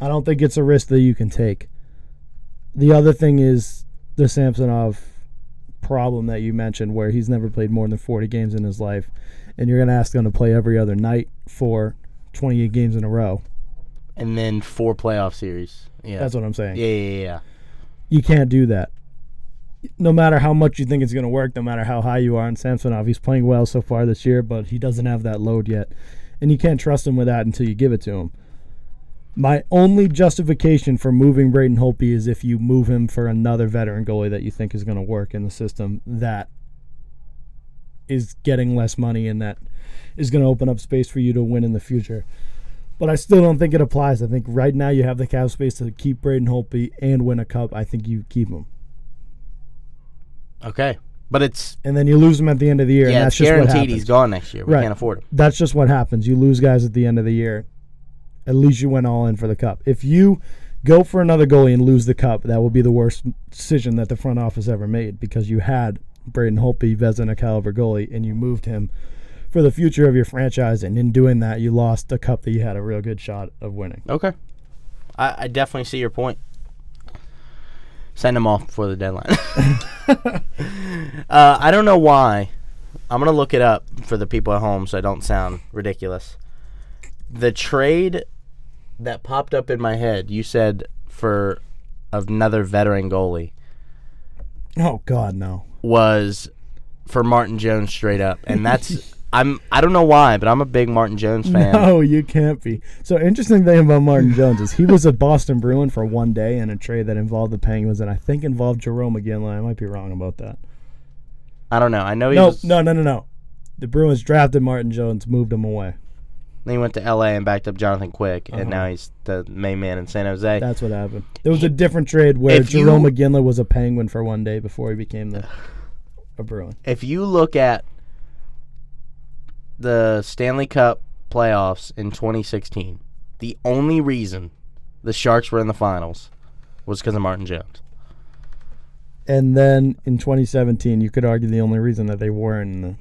I don't think it's a risk that you can take. The other thing is the Samsonov problem that you mentioned, where he's never played more than 40 games in his life, and you're going to ask him to play every other night for 28 games in a row. And then four playoff series. Yeah. That's what I'm saying. yeah, yeah, yeah. You can't do that. No matter how much you think it's going to work, no matter how high you are on Samsonov, he's playing well so far this year, but he doesn't have that load yet. And you can't trust him with that until you give it to him. My only justification for moving Braden Holtby is if you move him for another veteran goalie that you think is going to work in the system that is getting less money and that is going to open up space for you to win in the future. But I still don't think it applies. I think right now you have the cap space to keep Braden Holtby and win a cup. I think you keep him. Okay. But it's And then you lose him at the end of the year. and yeah, that's it's just guaranteed he's gone next year. We Right. can't afford him. That's just what happens. You lose guys at the end of the year. At least you went all in for the cup. If you go for another goalie and lose the cup, that will be the worst decision that the front office ever made because you had Braden Holtby, Vezina caliber goalie, and you moved him for the future of your franchise. And in doing that, you lost a cup that you had a real good shot of winning. Okay. I, I definitely see your point. Send him off before the deadline. uh, I don't know why. I'm gonna look it up for the people at home so I don't sound ridiculous. The trade that popped up in my head, you said for another veteran goalie Oh God, no. was for Martin Jones straight up, and that's I'm I don't know why, but I'm a big Martin Jones fan. No, you can't be. So interesting thing about Martin Jones is he was a Boston Bruin for one day in a trade that involved the Penguins and I think involved Jarome Iginla. I might be wrong about that. I don't know. I know he No, was, no, no, no, no. The Bruins drafted Martin Jones, moved him away. Then he went to L.A. and backed up Jonathan Quick, Uh-huh. and now he's the main man in San Jose. That's what happened. There was a different trade where If you- Jarome Iginla was a Penguin for one day before he became the a Bruin. if you look at the Stanley Cup playoffs in 2016, the only reason the Sharks were in the finals was because of Martin Jones. And then in 2017, you could argue the only reason that they weren't in the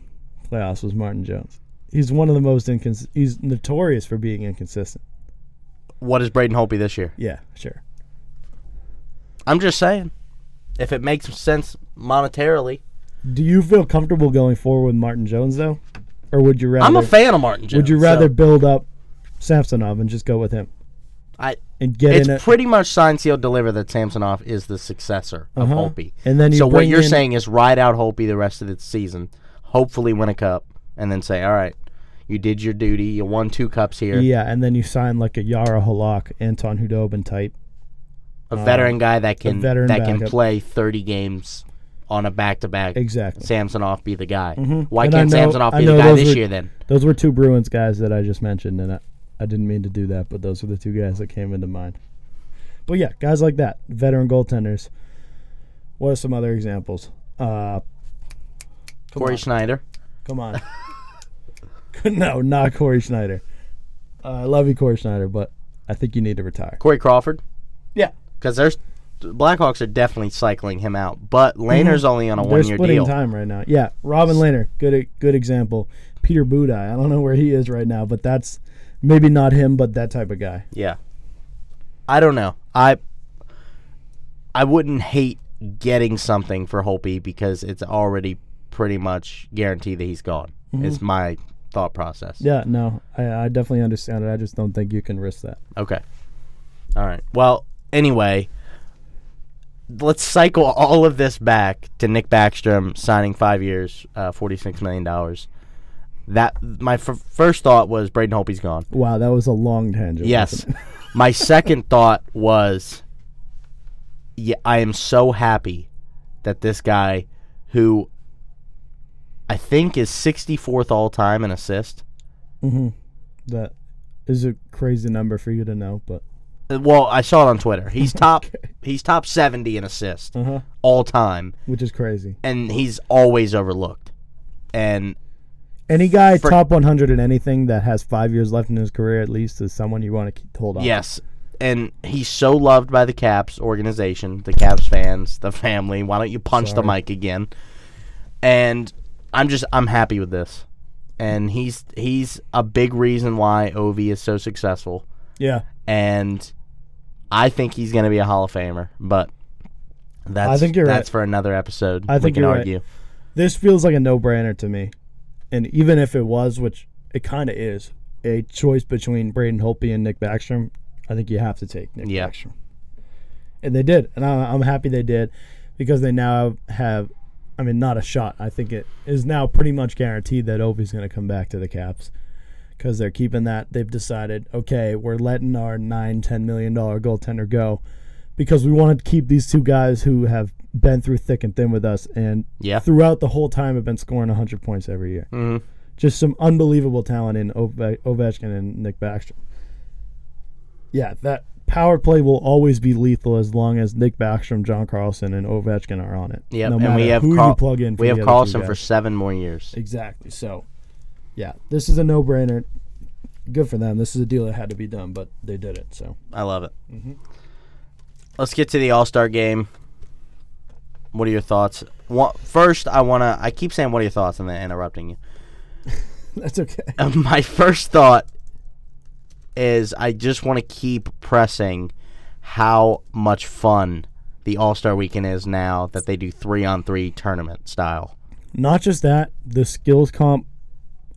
playoffs was Martin Jones. He's one of the most incons- He's notorious for being inconsistent. What is Braden Holtby this year? Yeah, sure. I'm just saying, if it makes sense monetarily, Do you feel comfortable going forward with Martin Jones though, or would you rather? I'm a fan of Martin Jones. would you so rather build up Samsonov and just go with him I and get it's in it? pretty much signed, sealed, deliver that Samsonov is the successor of Uh-huh. Holtby. And then so what you're in- saying is ride out Holtby the rest of the season, hopefully win a cup, and then say, all right, you did your duty, you won two cups here. Yeah, and then you sign like a Jaro Halak, Anton Khudobin type. A veteran guy that can that can play 30 games on a back to back. Exactly. Samsonov be the guy. Mhm. Why And can't know- Samsonov be the guy this were- year then? Those were two Bruins guys that I just mentioned, and I, I didn't mean to do that, but those were the two guys that came into mind. But yeah, guys like that, veteran goaltenders. What are some other examples? Uh, Cory on, Schneider. come on. no, not Cory Schneider. Uh, I love you, Cory Schneider, but I think you need to retire. Corey Crawford. Yeah. Because there's Blackhawks are definitely cycling him out, but Lehner's only on a They're one year splitting deal. time right now. Yeah, Robin Lehner, good good example. Peter Budaj, I don't know where he is right now, but that's maybe not him, but that type of guy. Yeah. I don't know. I I wouldn't hate getting something for Holtby because it's already pretty much guaranteed that he's gone. Is my thought process. Yeah, no, I, I definitely understand it. I just don't think you can risk that. Okay. All right. Well, anyway, let's cycle all of this back to Nick Backstrom signing five years, uh, forty-six million dollars. That my f- first thought was Braden Holtby's gone. Wow, that was a long tangent. Yes. my second thought was, yeah, I am so happy that this guy, who I think is sixty-fourth all time in assist. that is a crazy number for you to know, but Uh, Well, I saw it on Twitter. He's top. He's top seventy in assist uh-huh, all time. which is crazy. and he's always overlooked. And Any guy For- top 100 in anything that has five years left in his career at least is someone you want to keep, hold on. yes, and he's so loved by the Caps organization, the Caps fans, the family. Why don't you punch the mic again? And I'm just I'm happy with this. And he's he's a big reason why Ovi is so successful. Yeah. And I think he's going to be a Hall of Famer, but that's I think you're that's right. for another episode. I we think can you're right. argue. This feels like a no-brainer to me. And even if it was, which it kind of is, a choice between Braden Holtby and Nick Backstrom, I think you have to take Nick Yeah. Backstrom. And they did. And I, I'm happy they did because they now have, I mean, not a shot. I think it is now pretty much guaranteed that Ovi's going to come back to the Caps because they're keeping that. They've decided, okay, we're letting our nine, ten million dollar goaltender go because we want to keep these two guys who have been through thick and thin with us and Yeah. throughout the whole time have been scoring 100 points every year. Mhm. Just some unbelievable talent in Ove- Ovechkin and Nick Backstrom. Yeah, that power play will always be lethal as long as Nick Backstrom, John Carlson, and Ovechkin are on it. Yeah, no and we have who Carl- you plug in. We have Carlson for seven more years. exactly. So, yeah, this is a no-brainer. Good for them. This is a deal that had to be done, but they did it. So I love it. Mm-hmm. Let's get to the All Star game. What are your thoughts? First, I wanna. I keep saying, "What are your thoughts?" and then interrupting you. that's okay. My first thought is I just want to keep pressing how much fun the All Star Weekend is now that they do three on three tournament style. Not just that, the skills comp.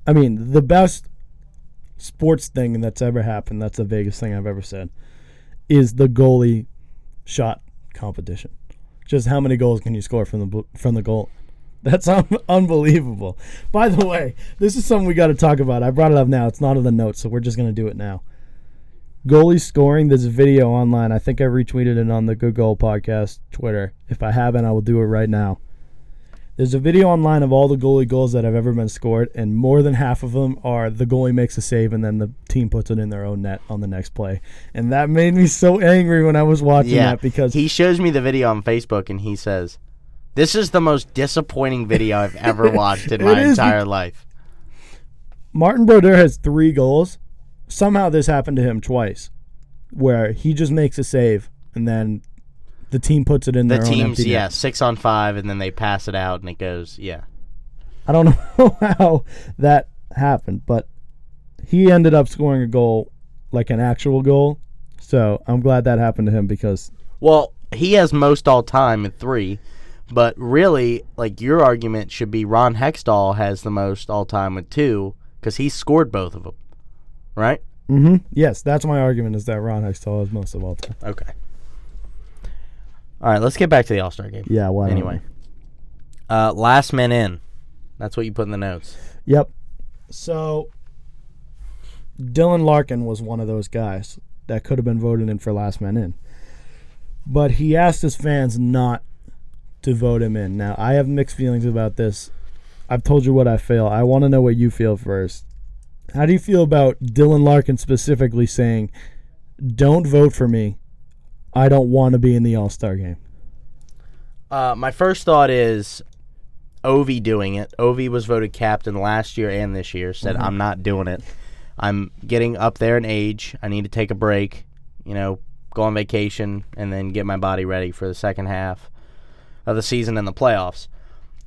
I mean, the best sports thing that's ever happened. That's the Vegas thing I've ever said. Is the goalie shot competition? Just how many goals can you score from the from the goal? That's un- unbelievable. By the way, this is something we got to talk about. I brought it up now. It's not in the notes, so we're just gonna do it now. Goalie scoring. There's a video online. I think I retweeted it on the Good Goal Podcast Twitter. If I haven't, I will do it right now. There's a video online of all the goalie goals that have ever been scored, and more than half of them are the goalie makes a save and then the team puts it in their own net on the next play. And that made me so angry when I was watching Yeah, that because he shows me the video on Facebook and he says, "This is the most disappointing video I've ever watched in my is entire life." Martin Brodeur has three goals. Somehow this happened to him twice, where he just makes a save and then the team puts it in The their own teams, net. yeah, six on five, and then they pass it out, and it goes, yeah. I don't know how that happened, but he ended up scoring a goal, like an actual goal. So I'm glad that happened to him because Well, he has most all time at three, but really, like your argument should be Ron Hextall has the most all time with two because he scored both of them, right? Mm-hmm. yes, that's my argument is that Ron Hextall has most of all time. Okay. All right, let's get back to the All Star game. Yeah, why Anyway, uh, last man in. That's what you put in the notes. Yep. So Dylan Larkin was one of those guys that could have been voted in for last man in. But he asked his fans not to vote him in. Now, I have mixed feelings about this. I've told you what I feel. I want to know what you feel first. How do you feel about Dylan Larkin specifically saying, "Don't vote for me. I don't want to be in the All-Star game." Uh, my first thought is Ovi doing it. Ovi was voted captain last year and this year. Said I'm not doing it. I'm getting up there in age. I need to take a break. You know, go on vacation, and then get my body ready for the second half of the season and the playoffs.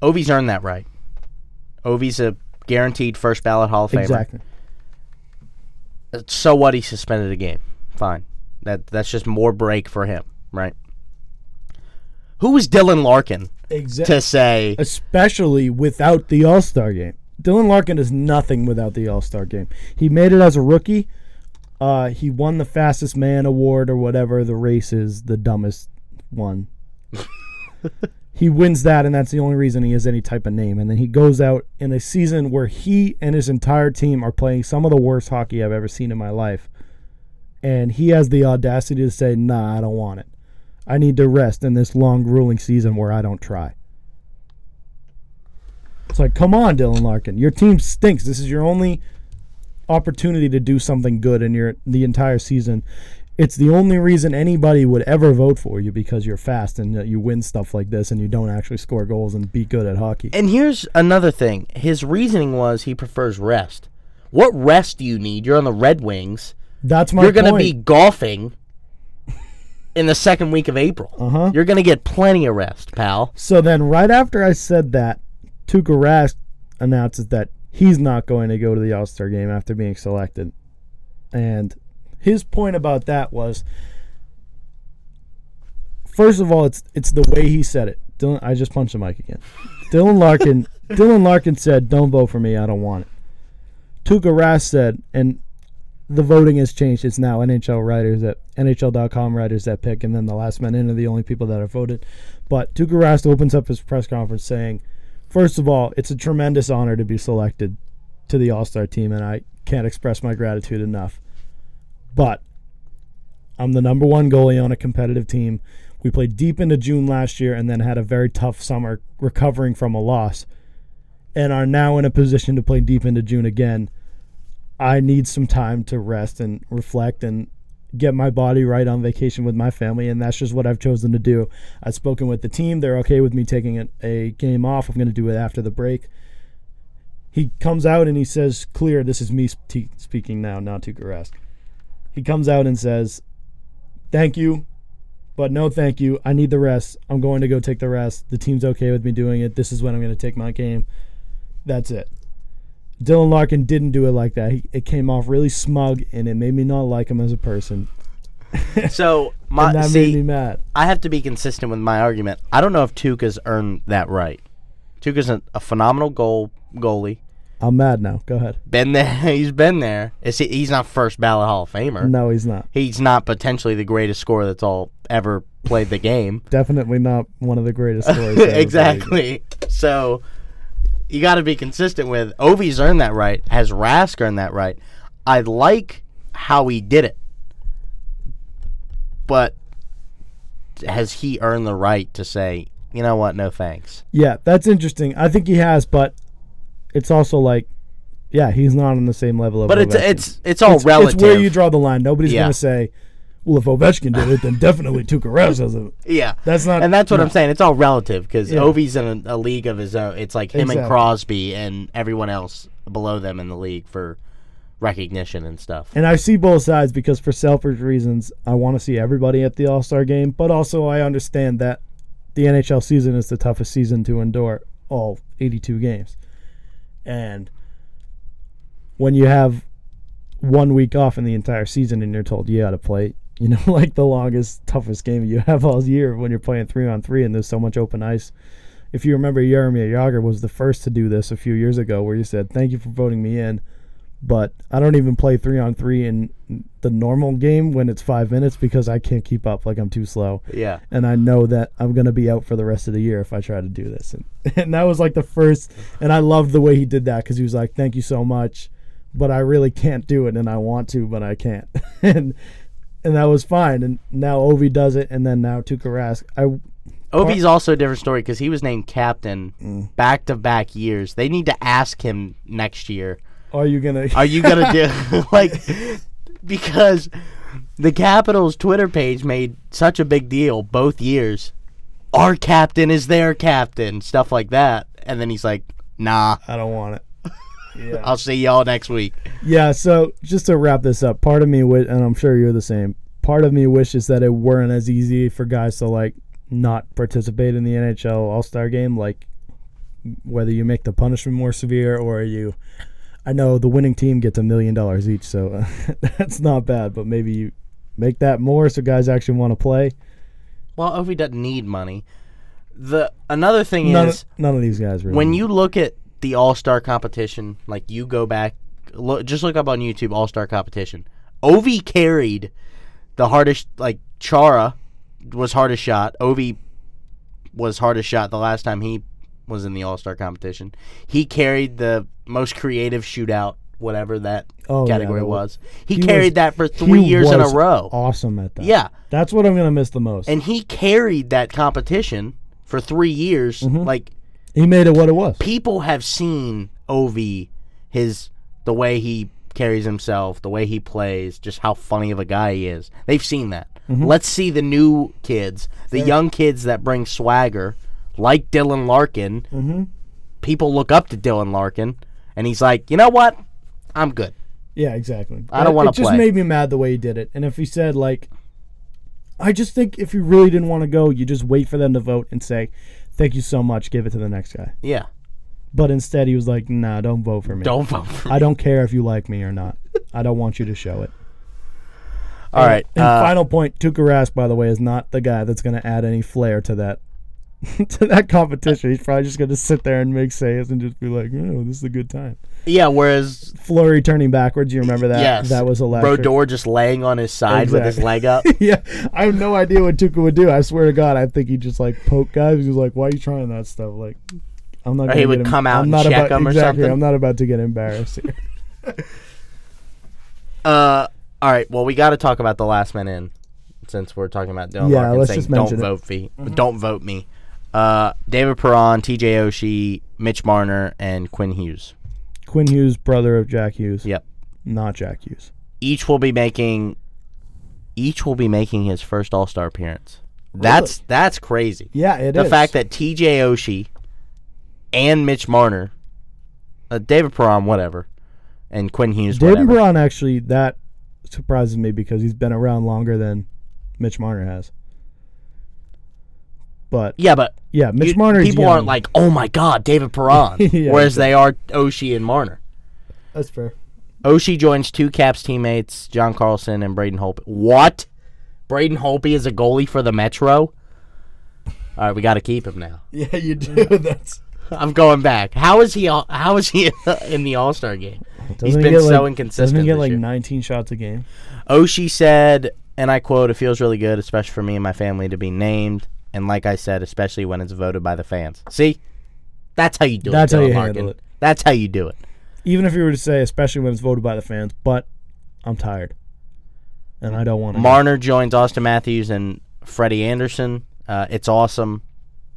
Ovi's earned that right. Ovi's a guaranteed first ballot Hall of Famer. Exactly. So what? He suspended a game. Fine. That that's just more break for him, right? Who was Dylan Larkin Exactly. to say? Especially without the All Star game. Dylan Larkin is nothing without the All Star game. He made it as a rookie. Uh, he won the fastest man award or whatever the race is, the dumbest one. he wins that, and that's the only reason he has any type of name. And then he goes out in a season where he and his entire team are playing some of the worst hockey I've ever seen in my life. And he has the audacity to say, nah, I don't want it. I need to rest in this long, grueling season where I don't try. It's like, come on, Dylan Larkin. Your team stinks. This is your only opportunity to do something good in your the entire season. It's the only reason anybody would ever vote for you because you're fast and you win stuff like this and you don't actually score goals and be good at hockey. And here's another thing. His reasoning was he prefers rest. What rest do you need? You're on the Red Wings. That's my You're going to be golfing in the second week of April. Uh-huh. You're going to get plenty of rest, pal. So then, right after I said that, Tuukka Rask announces that he's not going to go to the All Star game after being selected, and his point about that was, first of all, it's it's the way he said it. Dylan, I just punched the mic again. Dylan Larkin, Dylan Larkin said, "Don't vote for me. I don't want it." Tuukka Rask said, and the voting has changed. It's now NHL writers at NHL.com writers that pick, and then the last men in are the only people that are voted. But Tuukka Rask opens up his press conference saying, first of all, it's a tremendous honor to be selected to the All Star team, and I can't express my gratitude enough. But I'm the number one goalie on a competitive team. We played deep into June last year and then had a very tough summer recovering from a loss, and are now in a position to play deep into June again. I need some time to rest and reflect and get my body right on vacation with my family, and that's just what I've chosen to do. I've spoken with the team; they're okay with me taking a, game off. I'm going to do it after the break. He comes out and he says, "Clear, this is me sp- speaking now, not to Rask." He comes out and says, "Thank you, but no, thank you. I need the rest. I'm going to go take the rest. The team's okay with me doing it. This is when I'm going to take my game. That's it." Dylan Larkin didn't do it like that. He, it came off really smug, and it made me not like him as a person. So, my and that see, made me mad. I have to be consistent with my argument. I don't know if Tuukka's earned that right. Tuukka's a, a phenomenal goal goalie. I'm mad now. Go ahead. Been there. He's been there. Is he, he's not first ballot Hall of Famer. No, he's not. He's not potentially the greatest scorer that's all ever played the game. Definitely not one of the greatest scorers. ever exactly. So you got to be consistent with Ovi's earned that right. Has Rask earned that right? I like how he did it, but has he earned the right to say, you know what, no thanks? Yeah, that's interesting. I think he has, but it's also like, yeah, he's not on the same level of. But it's Ovechkin. it's it's all it's, relative. It's where you draw the line. Nobody's Yeah. gonna say, "Well, if Ovechkin did it, then definitely Tuukka Rask has a." yeah. That's not. and that's what no. I'm saying. It's all relative because Yeah. Ovi's in a, a league of his own. It's like him and Crosby and everyone else below them in the league for recognition and stuff. And I see both sides because for selfish reasons, I want to see everybody at the All Star game, but also I understand that the NHL season is the toughest season to endure all 82 games. And when you have one week off in the entire season and you're told you got to play, you know, like the longest, toughest game you have all year when you're playing three on three and there's so much open ice. If you remember, Jaromir Jagr was the first to do this a few years ago, where he said, "Thank you for voting me in." But I don't even play three on three in the normal game when it's five minutes because I can't keep up. Like I'm too slow, Yeah. and I know that I'm gonna be out for the rest of the year if I try to do this. And, and that was like the first, and I loved the way he did that because he was like, "Thank you so much," but I really can't do it, and I want to, but I can't, and and that was fine. And now Ovi does it, and then now Tuukka Rask. I Ovi's also a different story because he was named captain back to back years. They need to ask him next year. Are you gonna? Are you gonna do like because the Capitals Twitter page made such a big deal both years. Our captain is their captain, stuff like that, and then he's like, "Nah, I don't want it. Yeah. I'll see y'all next week." Yeah, so just to wrap this up, part of me would, and I'm sure you're the same. part of me wishes that it weren't as easy for guys to like not participate in the NHL All Star game. Like whether you make the punishment more severe or you. I know the winning team gets a million dollars each, so uh, that's not bad. But maybe you make that more so guys actually want to play. Well, Ovi doesn't need money. The another thing None, is none of these guys really. when you look at the All Star competition, like you go back, look, just look up on YouTube All Star competition. Ovi carried the hardest, like Chara was hardest shot. Ovi was hardest shot the last time he was in the All Star competition. He carried the most creative shootout, whatever that Oh, yeah, category that was. He, he carried was- that for three years in a row. awesome at that. Yeah. that's what I'm gonna miss the most. And he carried that competition for three years. Mm-hmm. Like he made it what it was. people have seen Ovi, his the way he carries himself, the way he plays, just how funny of a guy he is. They've seen that. Mm-hmm. Let's see the new kids, the young kids that bring swagger, like Dylan Larkin. Mm-hmm. People look up to Dylan Larkin, and he's like, you know what? I'm good. Yeah, exactly. I don't wanna It just play. made me mad the way he did it. And if he said like, I just think if you really didn't want to go, you just wait for them to vote and say, "Thank you so much, give it to the next guy." Yeah. But instead, he was like, "Nah, don't vote for me. Don't vote for I don't care if you like me or not. I don't want you to show it." All right. And uh, final point: Tuukka Rask, by the way, is not the guy that's going to add any flair to that to that competition. He's probably just going to sit there and make saves and just be like, "Oh, this is a good time." yeah. Whereas Fleury turning backwards. You remember that? yes, that was electric. Brodeur just laying on his side with his leg up. yeah, I have no idea what Tuukka would do. I swear to God, I think he just like poke guys. He was like, "Why are you trying that stuff?" Like, I'm not. Or gonna he would em- come out I'm and not check about, him or exactly, something? I'm not about to get embarrassed here. Uh, all right. Well, we got to talk about the last man in, since we're talking about Dylan Yeah, Larkin let's saying just don't mention it." Mm-hmm. vote me, don't vote me. Uh, David Perron, T.J. Oshie, Mitch Marner, and Quinn Hughes. Quinn Hughes, brother of Jack Hughes. Yep. Not Jack Hughes. Each will be making, each will be making his first All Star appearance. That's that's crazy. Yeah, it is. the fact that T.J. Oshie and Mitch Marner, uh, David Perron, whatever, and Quinn Hughes, David whatever. Brown actually that surprises me because he's been around longer than Mitch Marner has. But Yeah, but yeah, Mitch you- Marner. people aren't like, oh my god, David Perron, Yeah, whereas they are Oshie and Marner. that's fair. Oshie joins two Caps teammates, John Carlson and Braden Holtby. What? Braden Holtby is a goalie for the Metro. All right, we got to keep him now. Yeah, you do. that's. I'm going back. How is he? all- How is he in the All Star game? He's Doesn't he been get, so like- inconsistent. Doesn't he get this like year. 19 shots a game? Oshie said, and I quote, "It feels really good, especially for me and my family, to be named, and like I said, especially when it's voted by the fans. See, that's how you do That's it. how Dylan you Larkin. handle it. That's how you do it. Even if you were to say, especially when it's voted by the fans, but I'm tired, and I don't want to. Marner joins Auston Matthews and Freddie Andersen. Uh, it's awesome.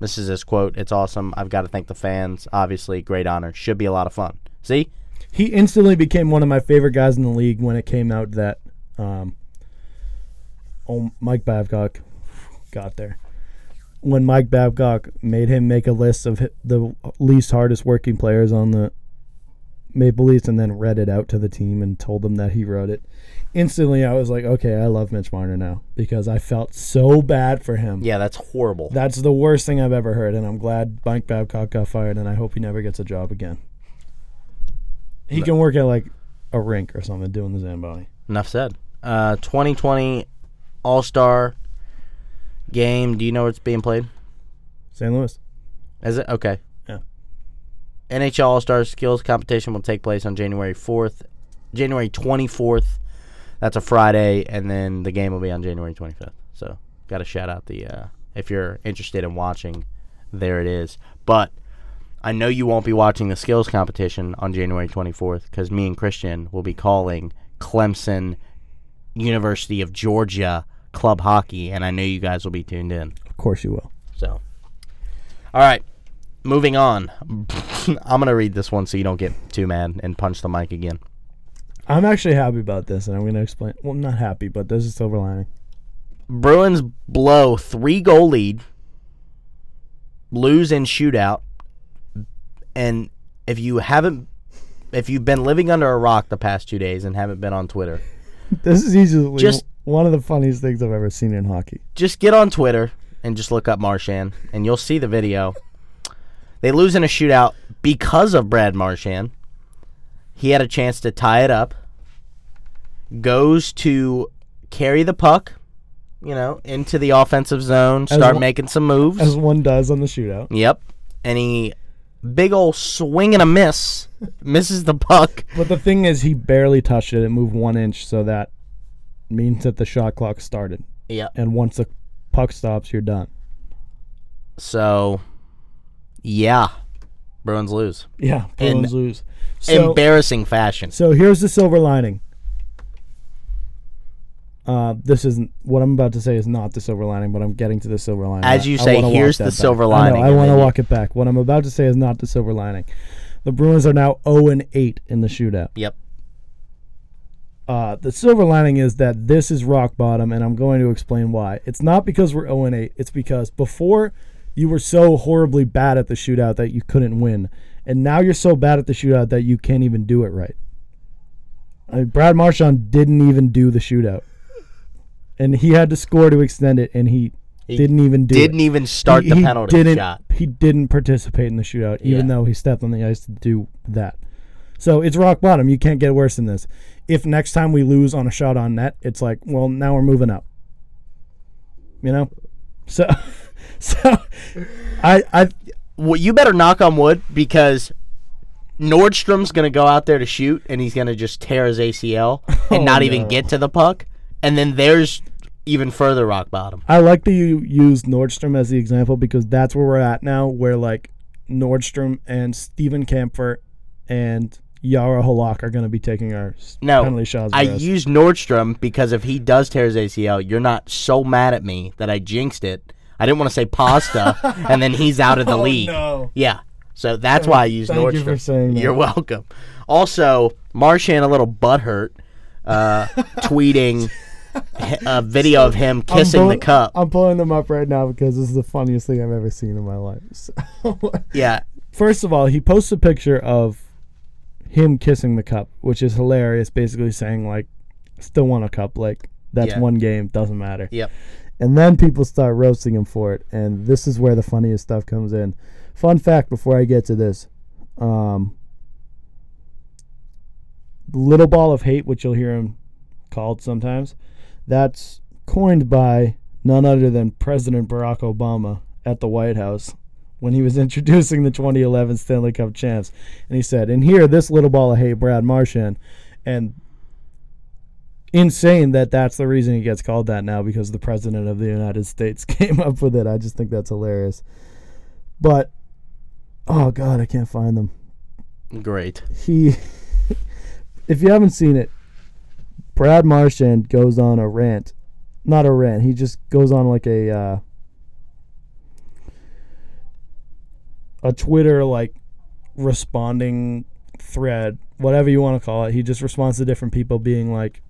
This is his quote. It's awesome. I've got to thank the fans. Obviously, great honor. Should be a lot of fun. See, he instantly became one of my favorite guys in the league when it came out that um, oh Mike Babcock got there. When Mike Babcock made him make a list of the least hardest working players on the Maple Leafs and then read it out to the team and told them that he wrote it. Instantly, I was like, okay, I love Mitch Marner now because I felt so bad for him. yeah, that's horrible. That's the worst thing I've ever heard, and I'm glad Mike Babcock got fired, and I hope he never gets a job again. He can work at like a rink or something doing the Zamboni. Enough said. Uh, 2020 All Star game. Do you know where it's being played? St. Louis. Is it okay? Yeah. NHL All Star Skills Competition will take place on January 4th, January 24th. That's a Friday, and then the game will be on January 25th. So, got to shout out the uh, if you're interested in watching, there it is. But I know you won't be watching the skills competition on January 24th because me and Christian will be calling Clemson, University of Georgia club hockey, and I know you guys will be tuned in. Of course you will. So, all right, moving on. I'm gonna read this one so you don't get too mad and punch the mic again. I'm actually happy about this, and I'm going to explain. Well, I'm not happy, but there's a silver lining. Bruins blow three goal lead, lose in shootout, and if you haven't, if you've been living under a rock the past two days and haven't been on Twitter, This is easily Just- one of the funniest things I've ever seen in hockey. just get on Twitter and just look up Marchand, and you'll see the video. They lose in a shootout because of Brad Marchand. He had a chance to tie it up. Goes to carry the puck, you know, into the offensive zone, start one- making some moves. As one does on the shootout. yep. And he, big old swing and a miss, misses the puck. But the thing is, he barely touched it. It moved one inch, so that means that the shot clock started. Yep. And once the puck stops, you're done. So, yeah, Bruins lose. Yeah, In Bruins lose. So, Embarrassing fashion. so here's the silver lining. Uh, this isn't what I'm about to say is not the silver lining, but I'm getting to the silver lining. As you I say, wanna here's the back. silver lining, I, and want to walk it back. What I'm about to say is not the silver lining. The Bruins are now 0 and 8 in the shootout. Yep. Uh, the silver lining is that this is rock bottom, and I'm going to explain why. It's not because we're 0 8, It's because before you were so horribly bad at the shootout that you couldn't win, and now you're so bad at the shootout that you can't even do it right. I mean, Brad Marchand didn't even do the shootout, and he had to score to extend it, and he, He didn't even do Didn't it. even start He- the he penalty didn't, shot. He didn't participate in the shootout, even Yeah. though he stepped on the ice to do that. So it's rock bottom. You can't get worse than this. If next time we lose on a shot on net, it's like, well, now we're moving up. You know, so so I I Well, you better knock on wood because Nordstrom's going to go out there to shoot and he's going to just tear his ACL and Oh, not even no. get to the puck. And then there's even further rock bottom. I like that you use Nordstrom as the example because that's where we're at now, where like Nordstrom and Steven Kampfer and Jaro Halak are going to be taking our No, penalty shots. I us. use Nordstrom because if he does tear his ACL, you're not so mad at me that I jinxed it. I didn't want to say pasta, and then he's out of the Oh, league. no. Yeah, so that's why I use Thank Nordstrom. you for saying that. You're welcome. Also, Marchand a little butthurt, uh, tweeting a video of him I'm kissing the cup. I'm pulling them up right now because this is the funniest thing I've ever seen in my life. So, yeah, first of all, he posts a picture of him kissing the cup, which is hilarious. Basically saying like, still want a cup. Like that's Yeah. one game, doesn't matter. yep. And then people start roasting him for it, and this is where the funniest stuff comes in. Fun fact before I get to this, um, little ball of hate, which you'll hear him called sometimes, that's coined by none other than President Barack Obama at the White House when he was introducing the 2011 Stanley Cup champs, and he said, "And here, this little ball of hate, Brad Marchand," and insane that that's the reason he gets called that now because the president of the United States came up with it. I just think that's hilarious. But oh god, I can't find them. Great. He if you haven't seen it, Brad Marchand goes on a rant. Not a rant. He just goes on like a uh, a Twitter like responding thread, whatever you want to call it. He just responds to different people being like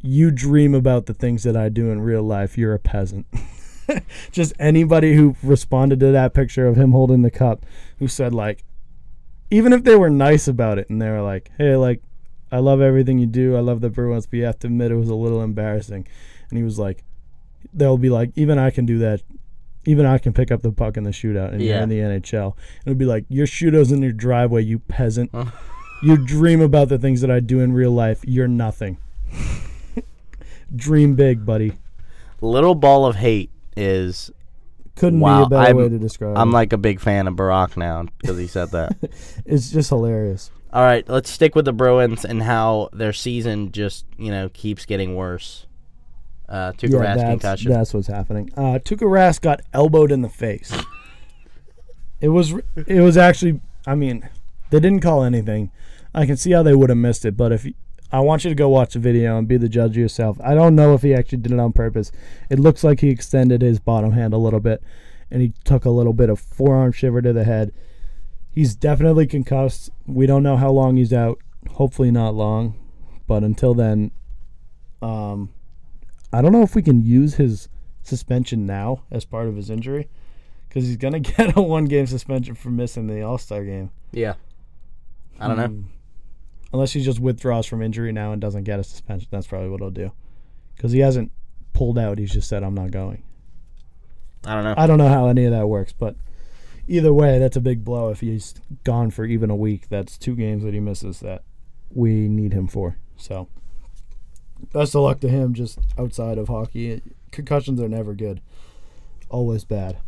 you dream about the things that I do in real life. You're a peasant. just anybody who responded to that picture of him holding the cup who said like even if they were nice about it and they were like, "Hey, like I love everything you do. I love the Bruins, but you have to admit it was a little embarrassing." And he was like, "They'll be like, even I can do that. Even I can pick up the puck in the shootout, and you're Yeah. in the NHL." It'd be like, "Your shootouts in your driveway, you peasant. you dream about the things that I do in real life. You're nothing. dream big, buddy. Little ball of hate is. Couldn't Wow, be a better I'm- way to describe I'm it. like a big fan of Barack now because he said that. it's just hilarious. All right, let's stick with the Bruins and how their season just you know keeps getting worse. Uh, Tuukka Yeah, Rask that's, concussion. that's what's happening. Uh, Tuukka Rask got elbowed in the face. It was it was actually I mean they didn't call anything. I can see how they would have missed it, but if I want you to go watch the video and be the judge yourself. I don't know if he actually did it on purpose. It looks like he extended his bottom hand a little bit, and he took a little bit of forearm shiver to the head. He's definitely concussed. We don't know how long he's out. Hopefully not long, but until then, um, I don't know if we can use his suspension now as part of his injury because he's gonna get a one game suspension for missing the All Star game. yeah, I don't know. Hmm. Unless he just withdraws from injury now and doesn't get a suspension, that's probably what he'll do. because he hasn't pulled out. He's just said, "I'm not going." I don't know. I don't know how any of that works, but either way, that's a big blow. If he's gone for even a week, that's two games that he misses that we need him for. So, best of luck to him. Just outside of hockey, concussions are never good. Always bad.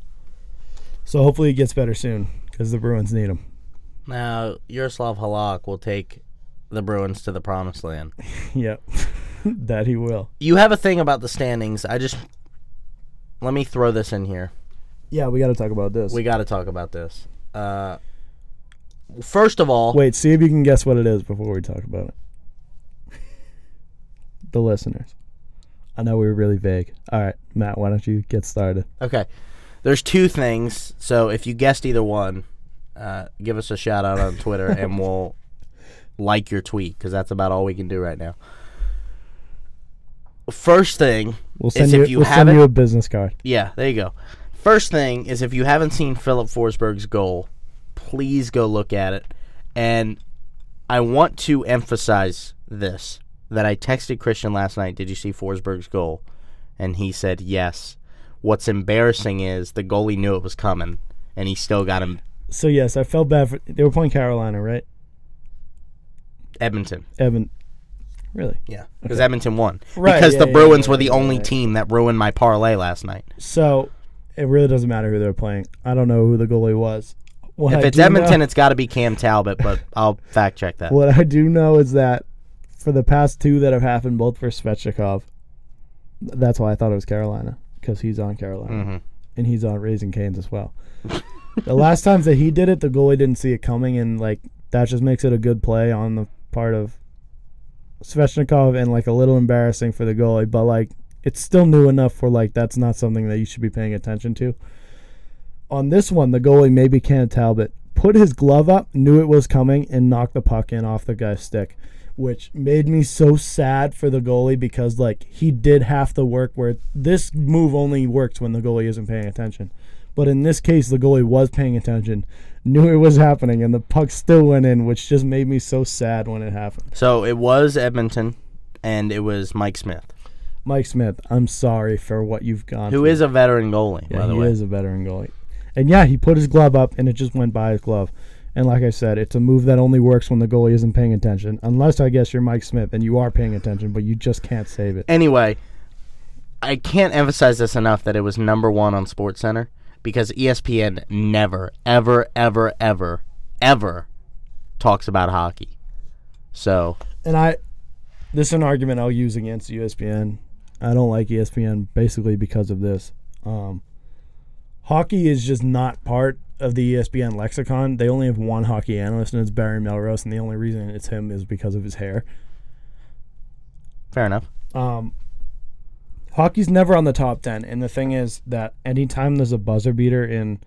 So hopefully he gets better soon because the Bruins need him. now, Jaroslav Halak will take the Bruins to the promised land. yep, that he will. You have a thing about the standings. I just let me throw this in here. Yeah, we got to talk about this. We got to talk about this. Uh, first of all, Wait, see if you can guess what it is before we talk about it. The listeners. I know we were really vague. All right, Matt, why don't you get started? okay, there's two things. So if you guessed either one, uh, give us a shout out on Twitter and we'll like your tweet because that's about all we can do right now. First thing, We'll Is send if you, you we'll send you a business card. yeah, there you go. First thing is if you haven't seen Filip Forsberg's goal, please go look at it. And I want to emphasize this that I texted Christian last night, "Did you see Forsberg's goal?" And he said, "Yes." What's embarrassing is the goalie knew it was coming and he still got him So yes, I felt bad for they were playing Carolina, right? Edmonton. Evan, really? Yeah, because Edmonton won. Right, because yeah, the yeah, Bruins yeah, were the only team that ruined my parlay last night. So it really doesn't matter who they're playing. I don't know who the goalie was. What if I it's Edmonton, know- it's got to be Cam Talbot, but I'll fact check that. What I do know is that for the past two that have happened, both for Svechnikov, that's why I thought it was Carolina because he's on Carolina Mhm. and he's on Raising Cane's as well. the last times that he did it, the goalie didn't see it coming, and like that just makes it a good play on the part of Svechnikov and like a little embarrassing for the goalie, but like it's still new enough for like that's not something that you should be paying attention to. On this one, the goalie maybe Cam Talbot put his glove up, knew it was coming, and knocked the puck in off the guy's stick, which made me so sad for the goalie because like he did half the work. Where this move only works when the goalie isn't paying attention, but in this case, the goalie was paying attention, knew it was happening, and the puck still went in, which just made me so sad when it happened. So it was Edmonton, and it was Mike Smith, Mike Smith, I'm sorry for what you've gone. who through. is a veteran goalie, Yeah, by the he way. He is a veteran goalie. And yeah, he put his glove up and it just went by his glove. And like I said, it's a move that only works when the goalie isn't paying attention. Unless I guess you're Mike Smith and you are paying attention, but you just can't save it. Anyway, I can't emphasize this enough that it was number one on Sports Center because ESPN never, ever, ever, ever, ever talks about hockey. So And I this is an argument I'll use against ESPN. I don't like ESPN basically because of this. Um, hockey is just not part of the ESPN lexicon. They only have one hockey analyst, and it's Barry Melrose, and the only reason it's him is because of his hair. fair enough. Um, hockey's never on the top 10. And the thing is that anytime there's a buzzer beater in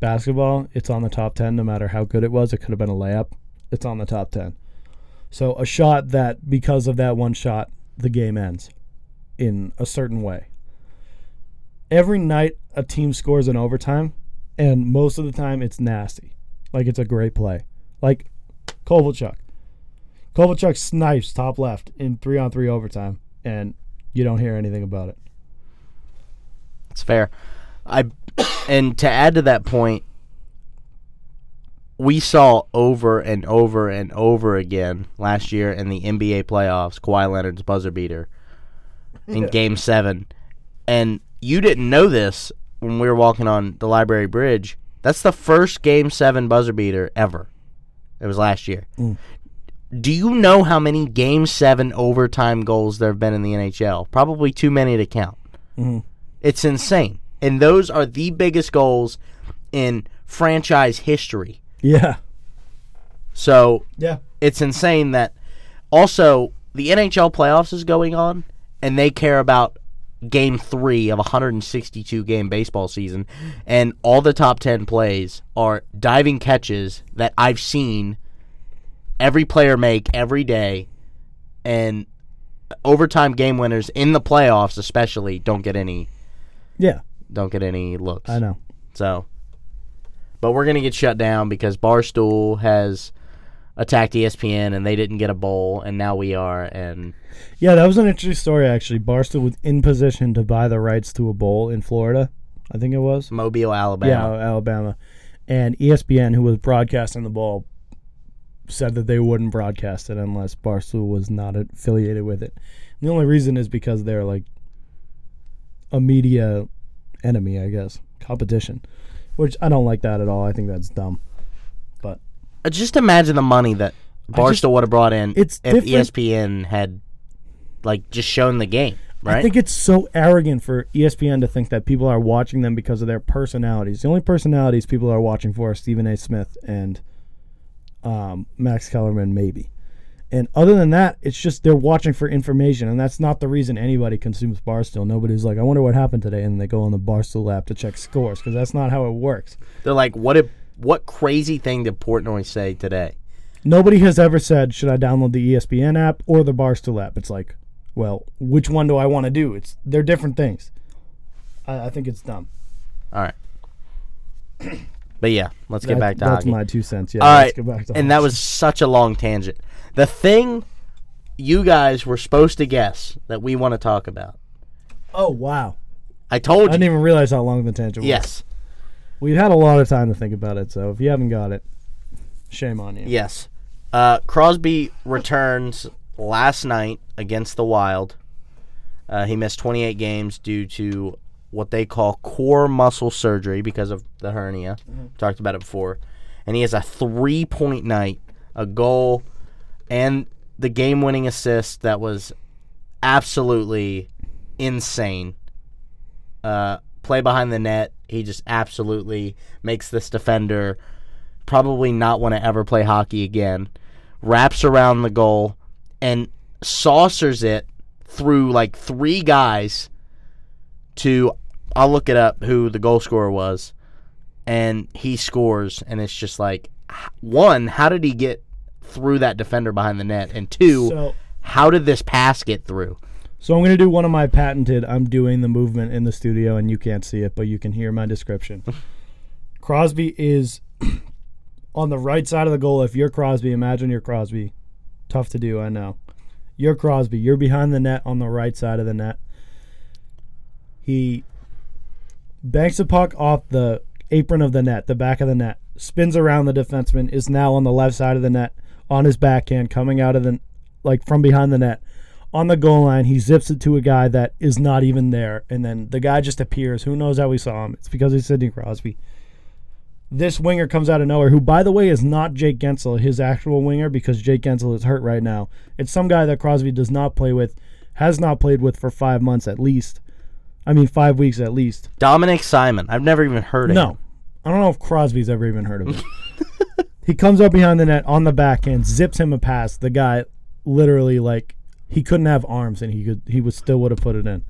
basketball, it's on the top 10 no matter how good it was. It could have been a layup. It's on the top 10. So a shot that, because of that one shot, the game ends in a certain way. Every night, a team scores in overtime, and most of the time, it's nasty. Like it's a great play. Like Kovalchuk. Kovalchuk snipes top left in three on three overtime, and you don't hear anything about it. It's fair. I and to add to that point, we saw over and over and over again last year in the NBA playoffs Kawhi Leonard's buzzer beater in Yeah. Game Seven, and you didn't know this when we were walking on the Library Bridge. That's the first Game Seven buzzer beater ever. It was last year. Mm. Do you know how many Game Seven overtime goals there have been in the NHL? Probably too many to count. Mhm. It's insane. And those are the biggest goals in franchise history. Yeah, So yeah, it's insane that also the NHL playoffs is going on and they care about game three of a 162 game baseball season. And all the top 10 plays are diving catches that I've seen every player make every day. And overtime game winners in the playoffs, especially, don't get any yeah. don't get any looks. I know. So, but we're gonna get shut down because Barstool has attacked ESPN and they didn't get a bowl, and now we are. And Yeah, that was an interesting story actually. Barstool was in position to buy the rights to a bowl in Florida. I think it was. Mobile, Alabama. Yeah, Alabama. And ESPN, who was broadcasting the bowl said that they wouldn't broadcast it unless Barstool was not affiliated with it. And the only reason is because they're like a media enemy, I guess, competition, which I don't like that at all. I think that's dumb. Uh, Just imagine the money that Barstool would have brought in It's if different- ESPN had like just shown the game, right? I think it's so arrogant for ESPN to think that people are watching them because of their personalities. The only personalities people are watching for are Stephen A. Smith and um, Max Kellerman, maybe. And other than that, it's just they're watching for information, and that's not the reason anybody consumes Barstool. Nobody's like, I wonder what happened today, and they go on the Barstool app to check scores because that's not how it works. They're like, what if what crazy thing did Portnoy say today? Nobody has ever said, should I download the ESPN app or the Barstool app? It's like, well, which one do I want to do? It's they're different things. I, I think it's dumb. All right. But yeah, let's get That- back to that's hockey. my two cents. Yeah, All let's get back to and that was such a long tangent. The thing you guys were supposed to guess that we want to talk about. Oh wow! I told you I didn't even realize how long the tangent was. Yes. We had a lot of time to think about it. So if you haven't got it, shame on you. Yes. Uh, Crosby returns last night against the Wild. Uh, he missed 28 games due to what they call core muscle surgery because of the hernia. Talked about it before. And he has a three point night, a goal, and the game winning assist that was absolutely insane. Uh, play behind the net. He just absolutely makes this defender probably not want to ever play hockey again. Wraps around the goal and saucers it through like three guys to I'll look it up who the goal scorer was and he scores and it's just like one how did he get through that defender behind the net and two So how did this pass get through so I'm gonna do one of my patented. I'm doing the movement in the studio, and you can't see it, but you can hear my description. Crosby is on the right side of the goal. If you're Crosby, imagine you're Crosby. Tough to do, I know. You're Crosby. You're behind the net on the right side of the net. He banks the puck off the apron of the net, the back of the net, spins around the defenseman, is now on the left side of the net, on his backhand, coming out of the like from behind the net. On the goal line, he zips it to a guy that is not even there, and then the guy just appears. Who knows how we saw him? It's because he's Sidney Crosby. This winger comes out of nowhere, who, by the way, is not Jake Guentzel, his actual winger, because Jake Guentzel is hurt right now. It's some guy that Crosby does not play with, has not played with for five months at least. I mean, five weeks at least. Dominik Simon I've never even heard of him. No, him I don't know if Crosby's ever even heard of him. he comes up behind the net on the backhand, zips him a pass. The guy literally like he couldn't have arms, and he could he would still would have put it in.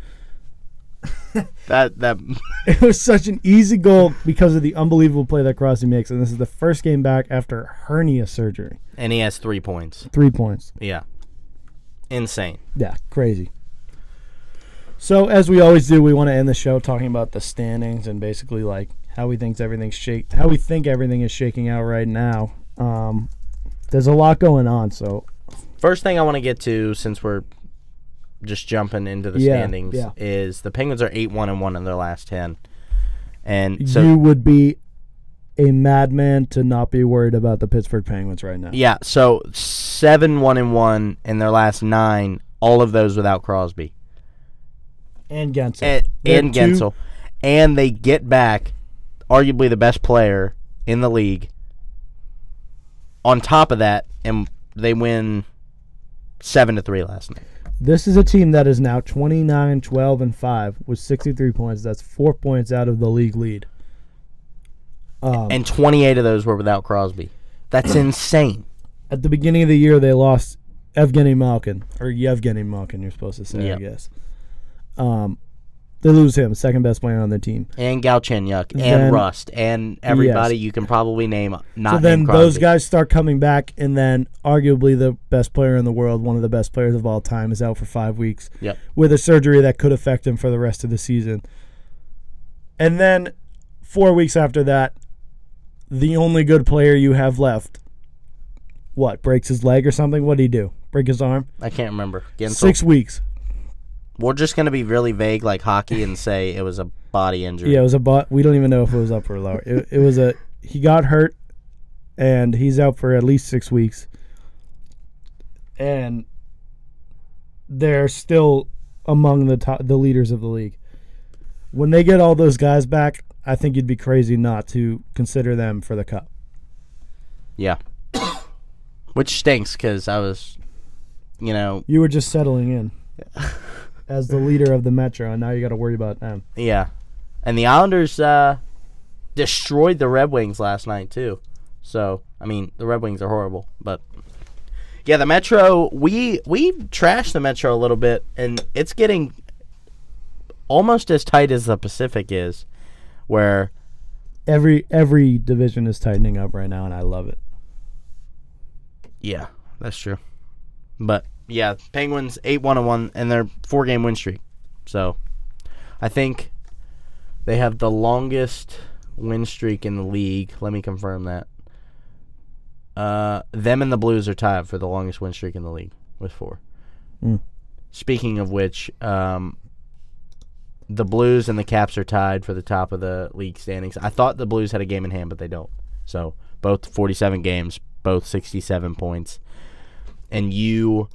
that that It was such an easy goal because of the unbelievable play that Crosby makes, and this is the first game back after hernia surgery. and he has 3 points Three points. yeah insane Yeah, crazy. So as we always do, we want to end the show talking about the standings and basically like how we think everything's shake, how we think everything is shaking out right now. Um, there's a lot going on, so First thing I want to get to, since we're just jumping into the Yeah, standings, yeah. is the Penguins are eight one and one in their last ten, and so you would be a madman to not be worried about the Pittsburgh Penguins right now. yeah, so seven one and one in their last nine, all of those without Crosby And Guentzel. and, They're and two- Guentzel, and they get back arguably the best player in the league. On top of that, and they win seven to three last night. This is a team that is now 29, 12, and 5 with 63 points. That's four points out of the league lead. Um, and 28 of those were without Crosby. That's insane. at the beginning of the year, they lost Evgeny Malkin, or Yevgeny Malkin, you're supposed to say, Yep. I guess. Um, they lose him, second best player on their team. And Galchenyuk and Then- Rust and everybody you can probably name. Not so then those guys start coming back, and then arguably the best player in the world, one of the best players of all time, is out for five weeks Yep. with a surgery that could affect him for the rest of the season. And then four weeks after that, the only good player you have left what breaks his leg or something. What did he do? Break his arm? I can't remember. Guentzel. Six weeks. We're just gonna be really vague like hockey and say it was a body injury. Yeah, it was a butt. We don't even know if it was up or lower. It, it was a. He got hurt, and he's out for at least six weeks. And they're still among the top, the leaders of the league. When they get all those guys back, I think you'd be crazy not to consider them for the cup. Yeah. Which stinks because I was, you know, You were just settling in as the leader of the Metro, and now you got to worry about them. yeah. And the Islanders uh, destroyed the Red Wings last night too. So I mean, the Red Wings are horrible, but yeah, the Metro. We we trashed the Metro a little bit, and it's getting almost as tight as the Pacific is, where Every every division is tightening up right now, and I love it. Yeah, that's true. But yeah, Penguins eight one and one, and they're four game win streak. So I think they have the longest win streak in the league. Let me confirm that. Uh, them and the Blues are tied for the longest win streak in the league with four. Mm. Speaking of which, um, the Blues and the Caps are tied for the top of the league standings. I thought the Blues had a game in hand, but they don't. So both 47 games, both 67 points. And you,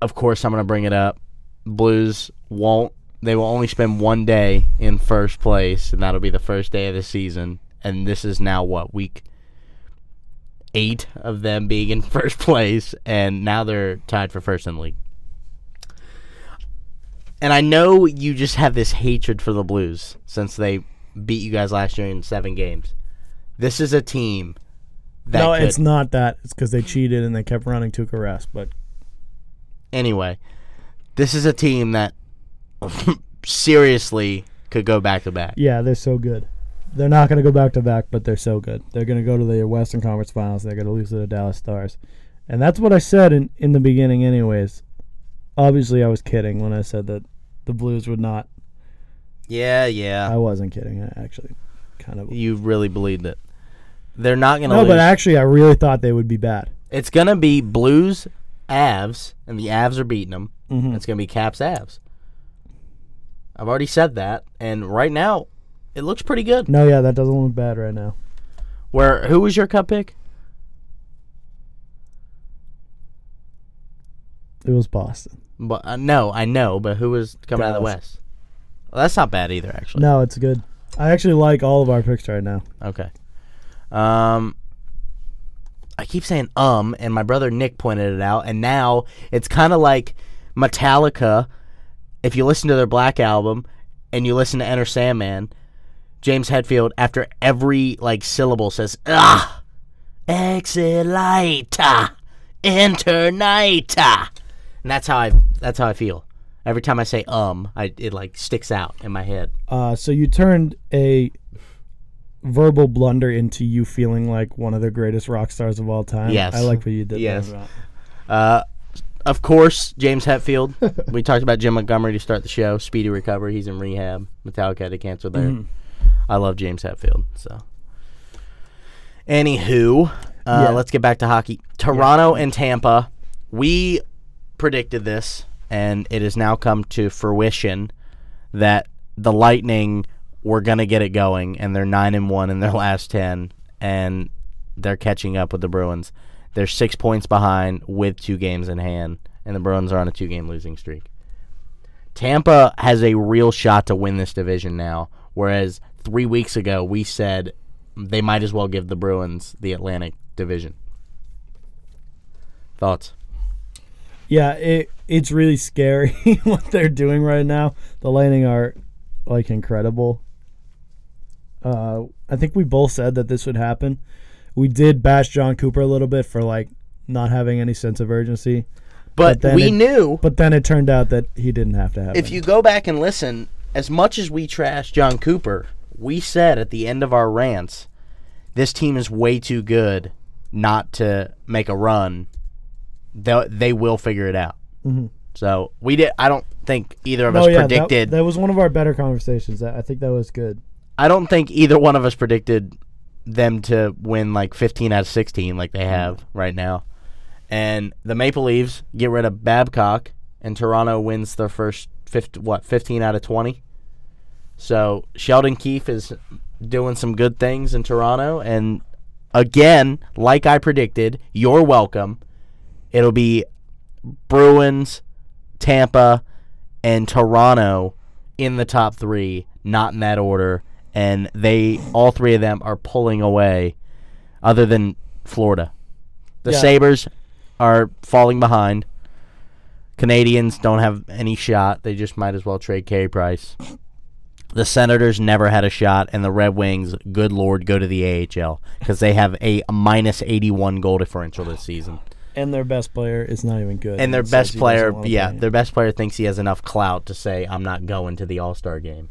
of course, I'm going to bring it up. Blues won't, they will only spend one day in first place, and that'll be the first day of the season. And this is now what, week eight of them being in first place, and now they're tied for first in the league. And I know you just have this hatred for the Blues since they beat you guys last year in seven games. This is a team that no, could, it's not that. It's because they cheated and they kept running Tuukka Rask. But anyway. This is a team that seriously could go back to back. yeah, they're so good. They're not going to go back to back, but they're so good. They're going to go to the Western Conference Finals. They're going to lose to the Dallas Stars, and that's what I said in in the beginning. Anyways, obviously I was kidding when I said that the Blues would not. Yeah, yeah. I wasn't kidding. I actually kind of. You really believed it. They're not going to No, lose. but actually, I really thought they would be bad. it's going to be Blues, Avs, and the Avs are beating them. Mhm. It's going to be Caps, Avs. I've already said that, and right now, it looks pretty good. No, yeah, that doesn't look bad right now. Where who was your cup pick? It was Boston. But uh, no, I know, but who was coming out of the West? Well, that's not bad either, actually. No, it's good. I actually like all of our picks right now. Okay. Um, I keep saying um, and my brother Nick pointed it out, and now it's kind of like Metallica. If you listen to their Black album and you listen to Enter Sandman, James Hetfield after every like syllable says ah, exilita, internita, and that's how I that's how I feel. Every time I say um, I it like sticks out in my head. Uh, so you turned a verbal blunder into you feeling like one of the greatest rock stars of all time. Yes. I like what you did. Yes. There. Uh, of course, James Hetfield. we talked about Jim Montgomery to start the show. Speedy recovery. He's in rehab. Metallica had to cancel there. Mhm. I love James Hetfield. So, anywho, uh, Yeah. let's get back to hockey. Toronto and Tampa. We predicted this, and it has now come to fruition that the Lightning were gonna get it going, and they're nine and one in their last ten, and they're catching up with the Bruins. They're six points behind with two games in hand, and the Bruins are on a two-game losing streak. Tampa has a real shot to win this division now, whereas three weeks ago we said they might as well give the Bruins the Atlantic Division. Thoughts? Yeah, it it's really scary what they're doing right now. The Lightning are like incredible. Uh, I think we both said that this would happen. We did bash Jon Cooper a little bit for like not having any sense of urgency, But, But we it- knew but then it turned out that he didn't have to have. if any. you go back and listen, as much as we trashed Jon Cooper, we said at the end of our rants, this team is way too good not to make a run. They they will figure it out. Mhm. So we did. I don't think either of no, us yeah, predicted. That, was one of our better conversations. I think that was good. I don't think either one of us predicted them to win like 15 out of 16 like they have right now. And the Maple Leafs get rid of Babcock and Toronto wins their first 50, what 15 out of 20. So Sheldon Keefe is doing some good things in Toronto and again, like I predicted, you're welcome. It'll be Bruins, Tampa, and Toronto in the top 3, not in that order and they all three of them are pulling away other than Florida. The Yeah. Sabres are falling behind. Canadiens don't have any shot. They just might as well trade Carey Price. The Senators never had a shot, and the Red Wings, good lord, go to the AHL because they have a minus 81 goal differential this season. And their best player is not even good. And their It says best he doesn't player, wanna yeah, play. their best player thinks he has enough clout to say, I'm not going to the All Star game.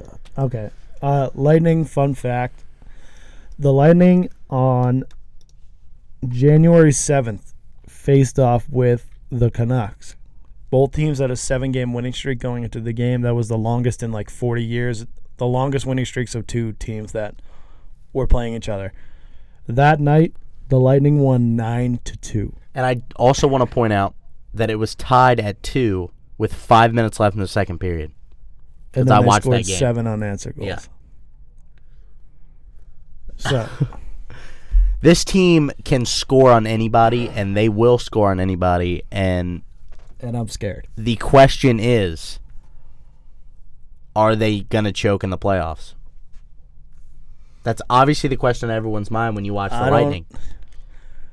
God. Okay. Uh, Lightning, fun fact. The Lightning on January 7th faced off with the Canucks. Both teams had a seven game winning streak going into the game. That was the longest in like 40 years. The longest winning streaks of two teams that were playing each other. That night, the Lightning won 9 to 2. And I also want to point out that it was tied at two with five minutes left in the second period. And then I they watched scored that game. seven unanswered goals. Yeah. So, This team can score on anybody, and they will score on anybody. And and I'm scared. the question is, are they going to choke in the playoffs? That's obviously the question on everyone's mind when you watch the I don't- Lightning.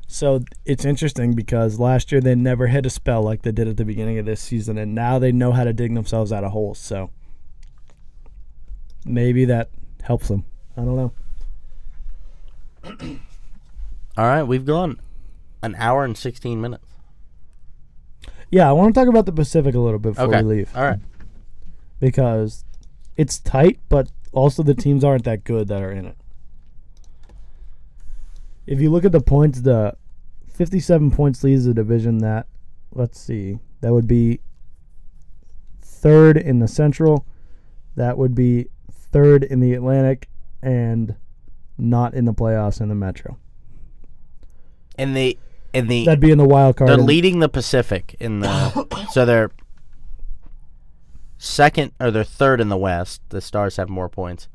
So it's interesting because last year they never hit a spell like they did at the beginning of this season, and now they know how to dig themselves out of holes. So maybe that helps them. I don't know. All right, we've gone an hour and 16 minutes. Yeah, I want to talk about the Pacific a little bit before Okay. we leave All right. because it's tight, but also the teams aren't that good that are in it. If you look at the points, the 57 points leads the division that, let's see, that would be third in the Central, that would be third in the Atlantic, and not in the playoffs in the Metro. And the and the That'd be in the wild card. They're leading the Pacific in the so they're second or they're third in the West. The Stars have more points,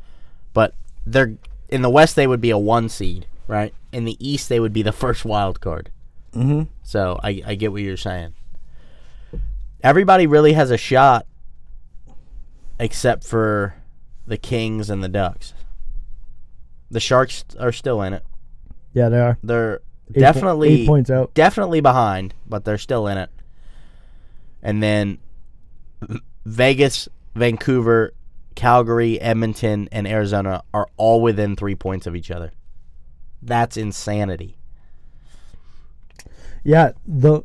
but they're in the West. They would be a one seed, right? In the East, they would be the first wild card. Mhm. So I I get what you're saying. Everybody really has a shot, except for the Kings and the Ducks. The Sharks are still in it. Yeah, they are. They're Eight po- definitely eight points out. definitely behind, but they're still in it. And then Vegas, Vancouver, Calgary, Edmonton, and Arizona are all within three points of each other. That's insanity. Yeah, the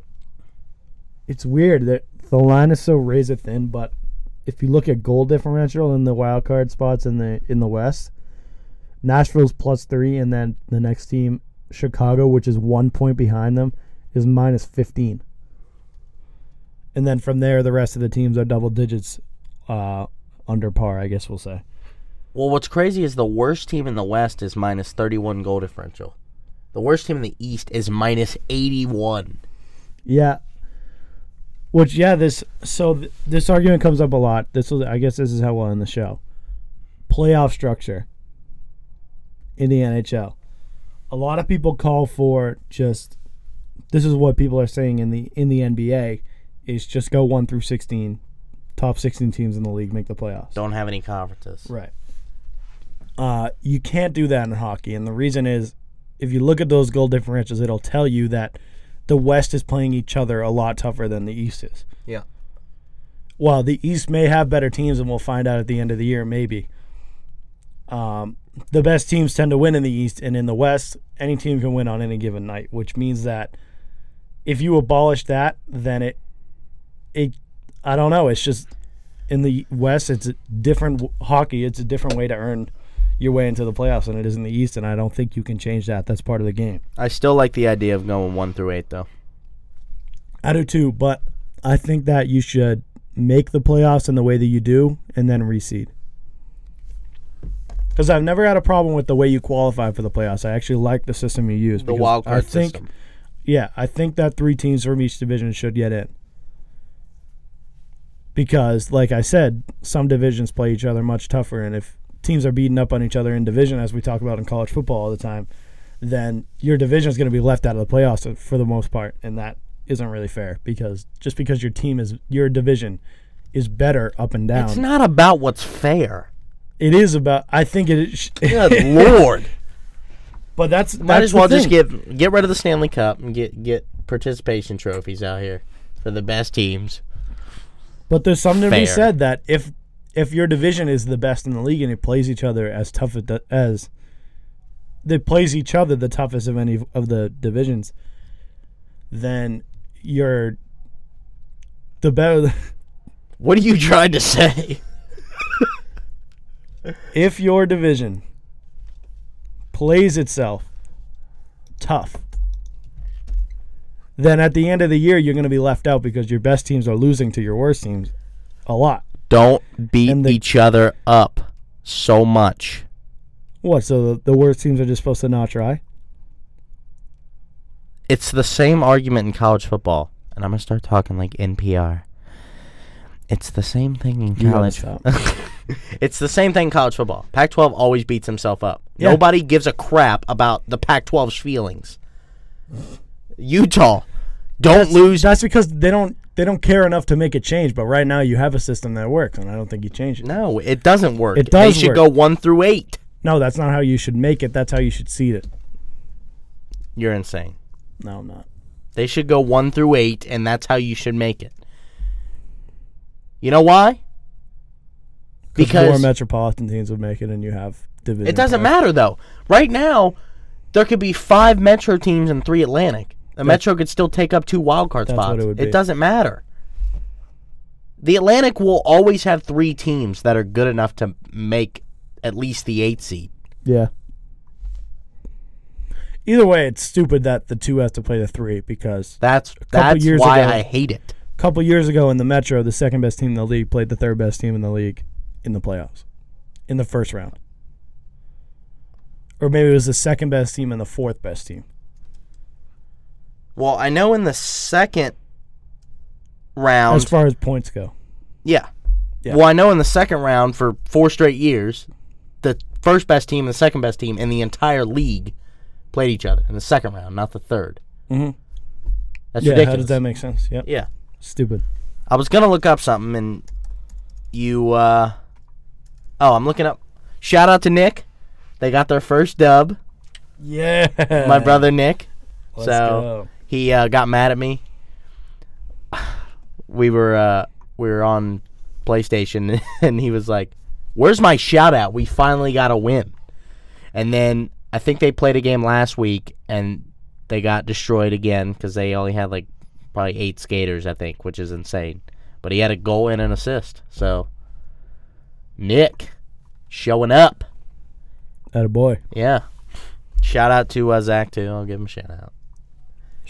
it's weird that the line is so razor thin, but if you look at goal differential in the wild card spots in the in the West, Nashville's plus three, and then the next team, Chicago, which is one point behind them, is minus fifteen. And then from there, the rest of the teams are double digits, uh, under par. I guess we'll say. Well, what's crazy is the worst team in the West is minus 31 goal differential. The worst team in the East is minus 81. Yeah. Which yeah, this so th- this argument comes up a lot. This was I guess this is how we'll end the show. Playoff structure in the NHL. A lot of people call for just this is what people are saying in the in the NBA is just go 1 through 16. Top 16 teams in the league make the playoffs. Don't have any conferences. Right. Uh, you can't do that in hockey, and the reason is, if you look at those goal differentials, it'll tell you that the West is playing each other a lot tougher than the East is. Yeah. Well, the East may have better teams, and we'll find out at the end of the year, maybe. Um, the best teams tend to win in the East, and in the West, any team can win on any given night, which means that if you abolish that, then it, it, I don't know, it's just in the West, it's a different w- hockey. It's a different way to earn your way into the playoffs than it is in the East, and I don't think you can change that. That's part of the game. I still like the idea of going 1 through 8, though. I do too, but I think that you should make the playoffs in the way that you do, and then reseed. because I've never had a problem with the way you qualify for the playoffs. I actually like the system you use. The because wild I think, system. Yeah, I think that three teams from each division should get in. Because, like I said, some divisions play each other much tougher, and if teams are beating up on each other in division, as we talk about in college football all the time, then your division is going to be left out of the playoffs for the most part, and that isn't really fair. Because just because your team is your division is better up and down, It's not about what's fair. it is about. I think it is. Good lord. But that's Might that's as well just get get rid of the Stanley Cup and get get participation trophies out here for the best teams. But there's something to be said that if if your division is the best in the league and it plays each other as tough as they plays each other the toughest of any of the divisions, then you're the better. What are you trying to say? If your division plays itself tough, then at the end of the year you're going to be left out because your best teams are losing to your worst teams a lot. Don't beat the- each other up so much. What? So the, the worst teams are just supposed to not try? It's the same argument in college football, and I'm gonna start talking like NPR. It's the same thing in college. it's the same thing in college football. Pac-12 always beats himself up. Yeah. Nobody gives a crap about the Pac-12's feelings. Utah, don't lose. That's because they don't they don't care enough to make a change. But right now you have a system that works, and I don't think you change it. No, it doesn't work. It does They should work. go one through eight. No, that's not how you should make it. That's how you should seed it. You're insane. No, I'm not. They should go one through eight, and that's how you should make it. You know why? Because more metropolitan teams would make it, and you have division. it doesn't matter though. Right now, there could be five Metro teams and three Atlantic. The Metro could still take up two wild card That's what spots. it would be. doesn't matter. The Atlantic will always have three teams that are good enough to make at least the eight seed. Yeah. Either way, it's stupid that the two have to play the three because That's couple that's years why ago- I hate it. a couple years ago in the Metro, the second best team in the league played the third best team in the league in the playoffs in the first round. Or maybe it was the second best team and the fourth best team. Well, I know in the second round, As far as points go. yeah. Yeah. Well, I know in the second round for four straight years, the first best team and the second best team in the entire league played each other in the second round, not the third. Mhm. That's yeah, ridiculous. how does that make sense? Yep. yeah. Stupid. I was gonna look up something, and you. uh Oh, I'm looking up. Shout out to Nick. They got their first dub. Yeah. My brother Nick. Let's so go. He uh, got mad at me. We were uh, we were on PlayStation, and he was like, "Where's my shout out? We finally got a win." And then I think they played a game last week, and they got destroyed again because they only had like probably eight skaters, I think, which is insane. But he had a goal and an assist. So Nick showing up. That a boy. Yeah. Shout out to uh, Zach too. I'll give him a shout out.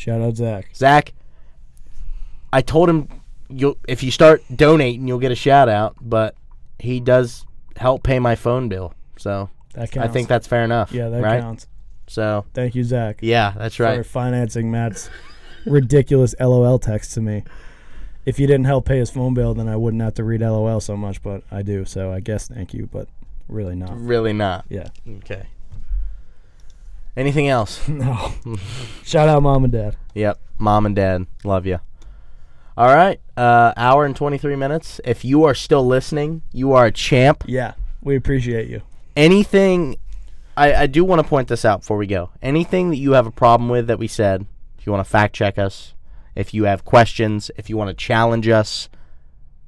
Shout out Zach. Zach, I told him you if you start donating, you'll get a shout out. But he does help pay my phone bill, so That counts. I think that's fair enough. yeah, that right. counts. So Thank you, Zach, yeah, that's for right. financing Matt's ridiculous LOL text to me. If you didn't help pay his phone bill, then I wouldn't have to read LOL so much, but I do. So I guess thank you, but really not. Really not. Yeah. Okay. Anything else? No. Shout out mom and dad. Yep. Mom and dad, love you. All right. Uh, hour and twenty three minutes. If you are still listening, you are a champ. Yeah. We appreciate you. anything I, I do want to point this out before we go. Anything that you have a problem with that we said, if you want to fact check us, if you have questions, if you want to challenge us,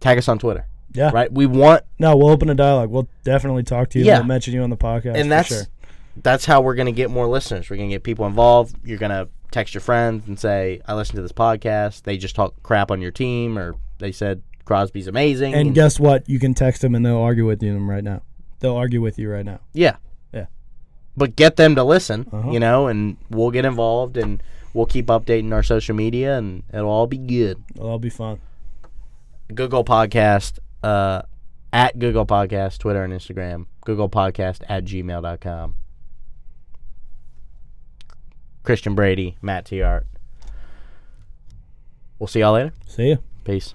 tag us on Twitter. Yeah. Right? We want No, we'll open a dialogue. We'll definitely talk to you. Yeah. We'll mention you on the podcast. and for that's sure. That's how we're gonna get more listeners. We're gonna get people involved. You're gonna text your friends and say, I listened to this podcast. They just talk crap on your team or they said Crosby's amazing. And guess what? You can text them and they'll argue with you right now. They'll argue with you right now. Yeah. Yeah. But get them to listen, Uh-huh. you know, and we'll get involved and we'll keep updating our social media and it'll all be good. It'll all be fun. Google Podcast uh, at Google Podcast, Twitter and Instagram. Google Podcast at gmail.com. Christian Brady, Matt T. Art. We'll see y'all later. See ya. Peace.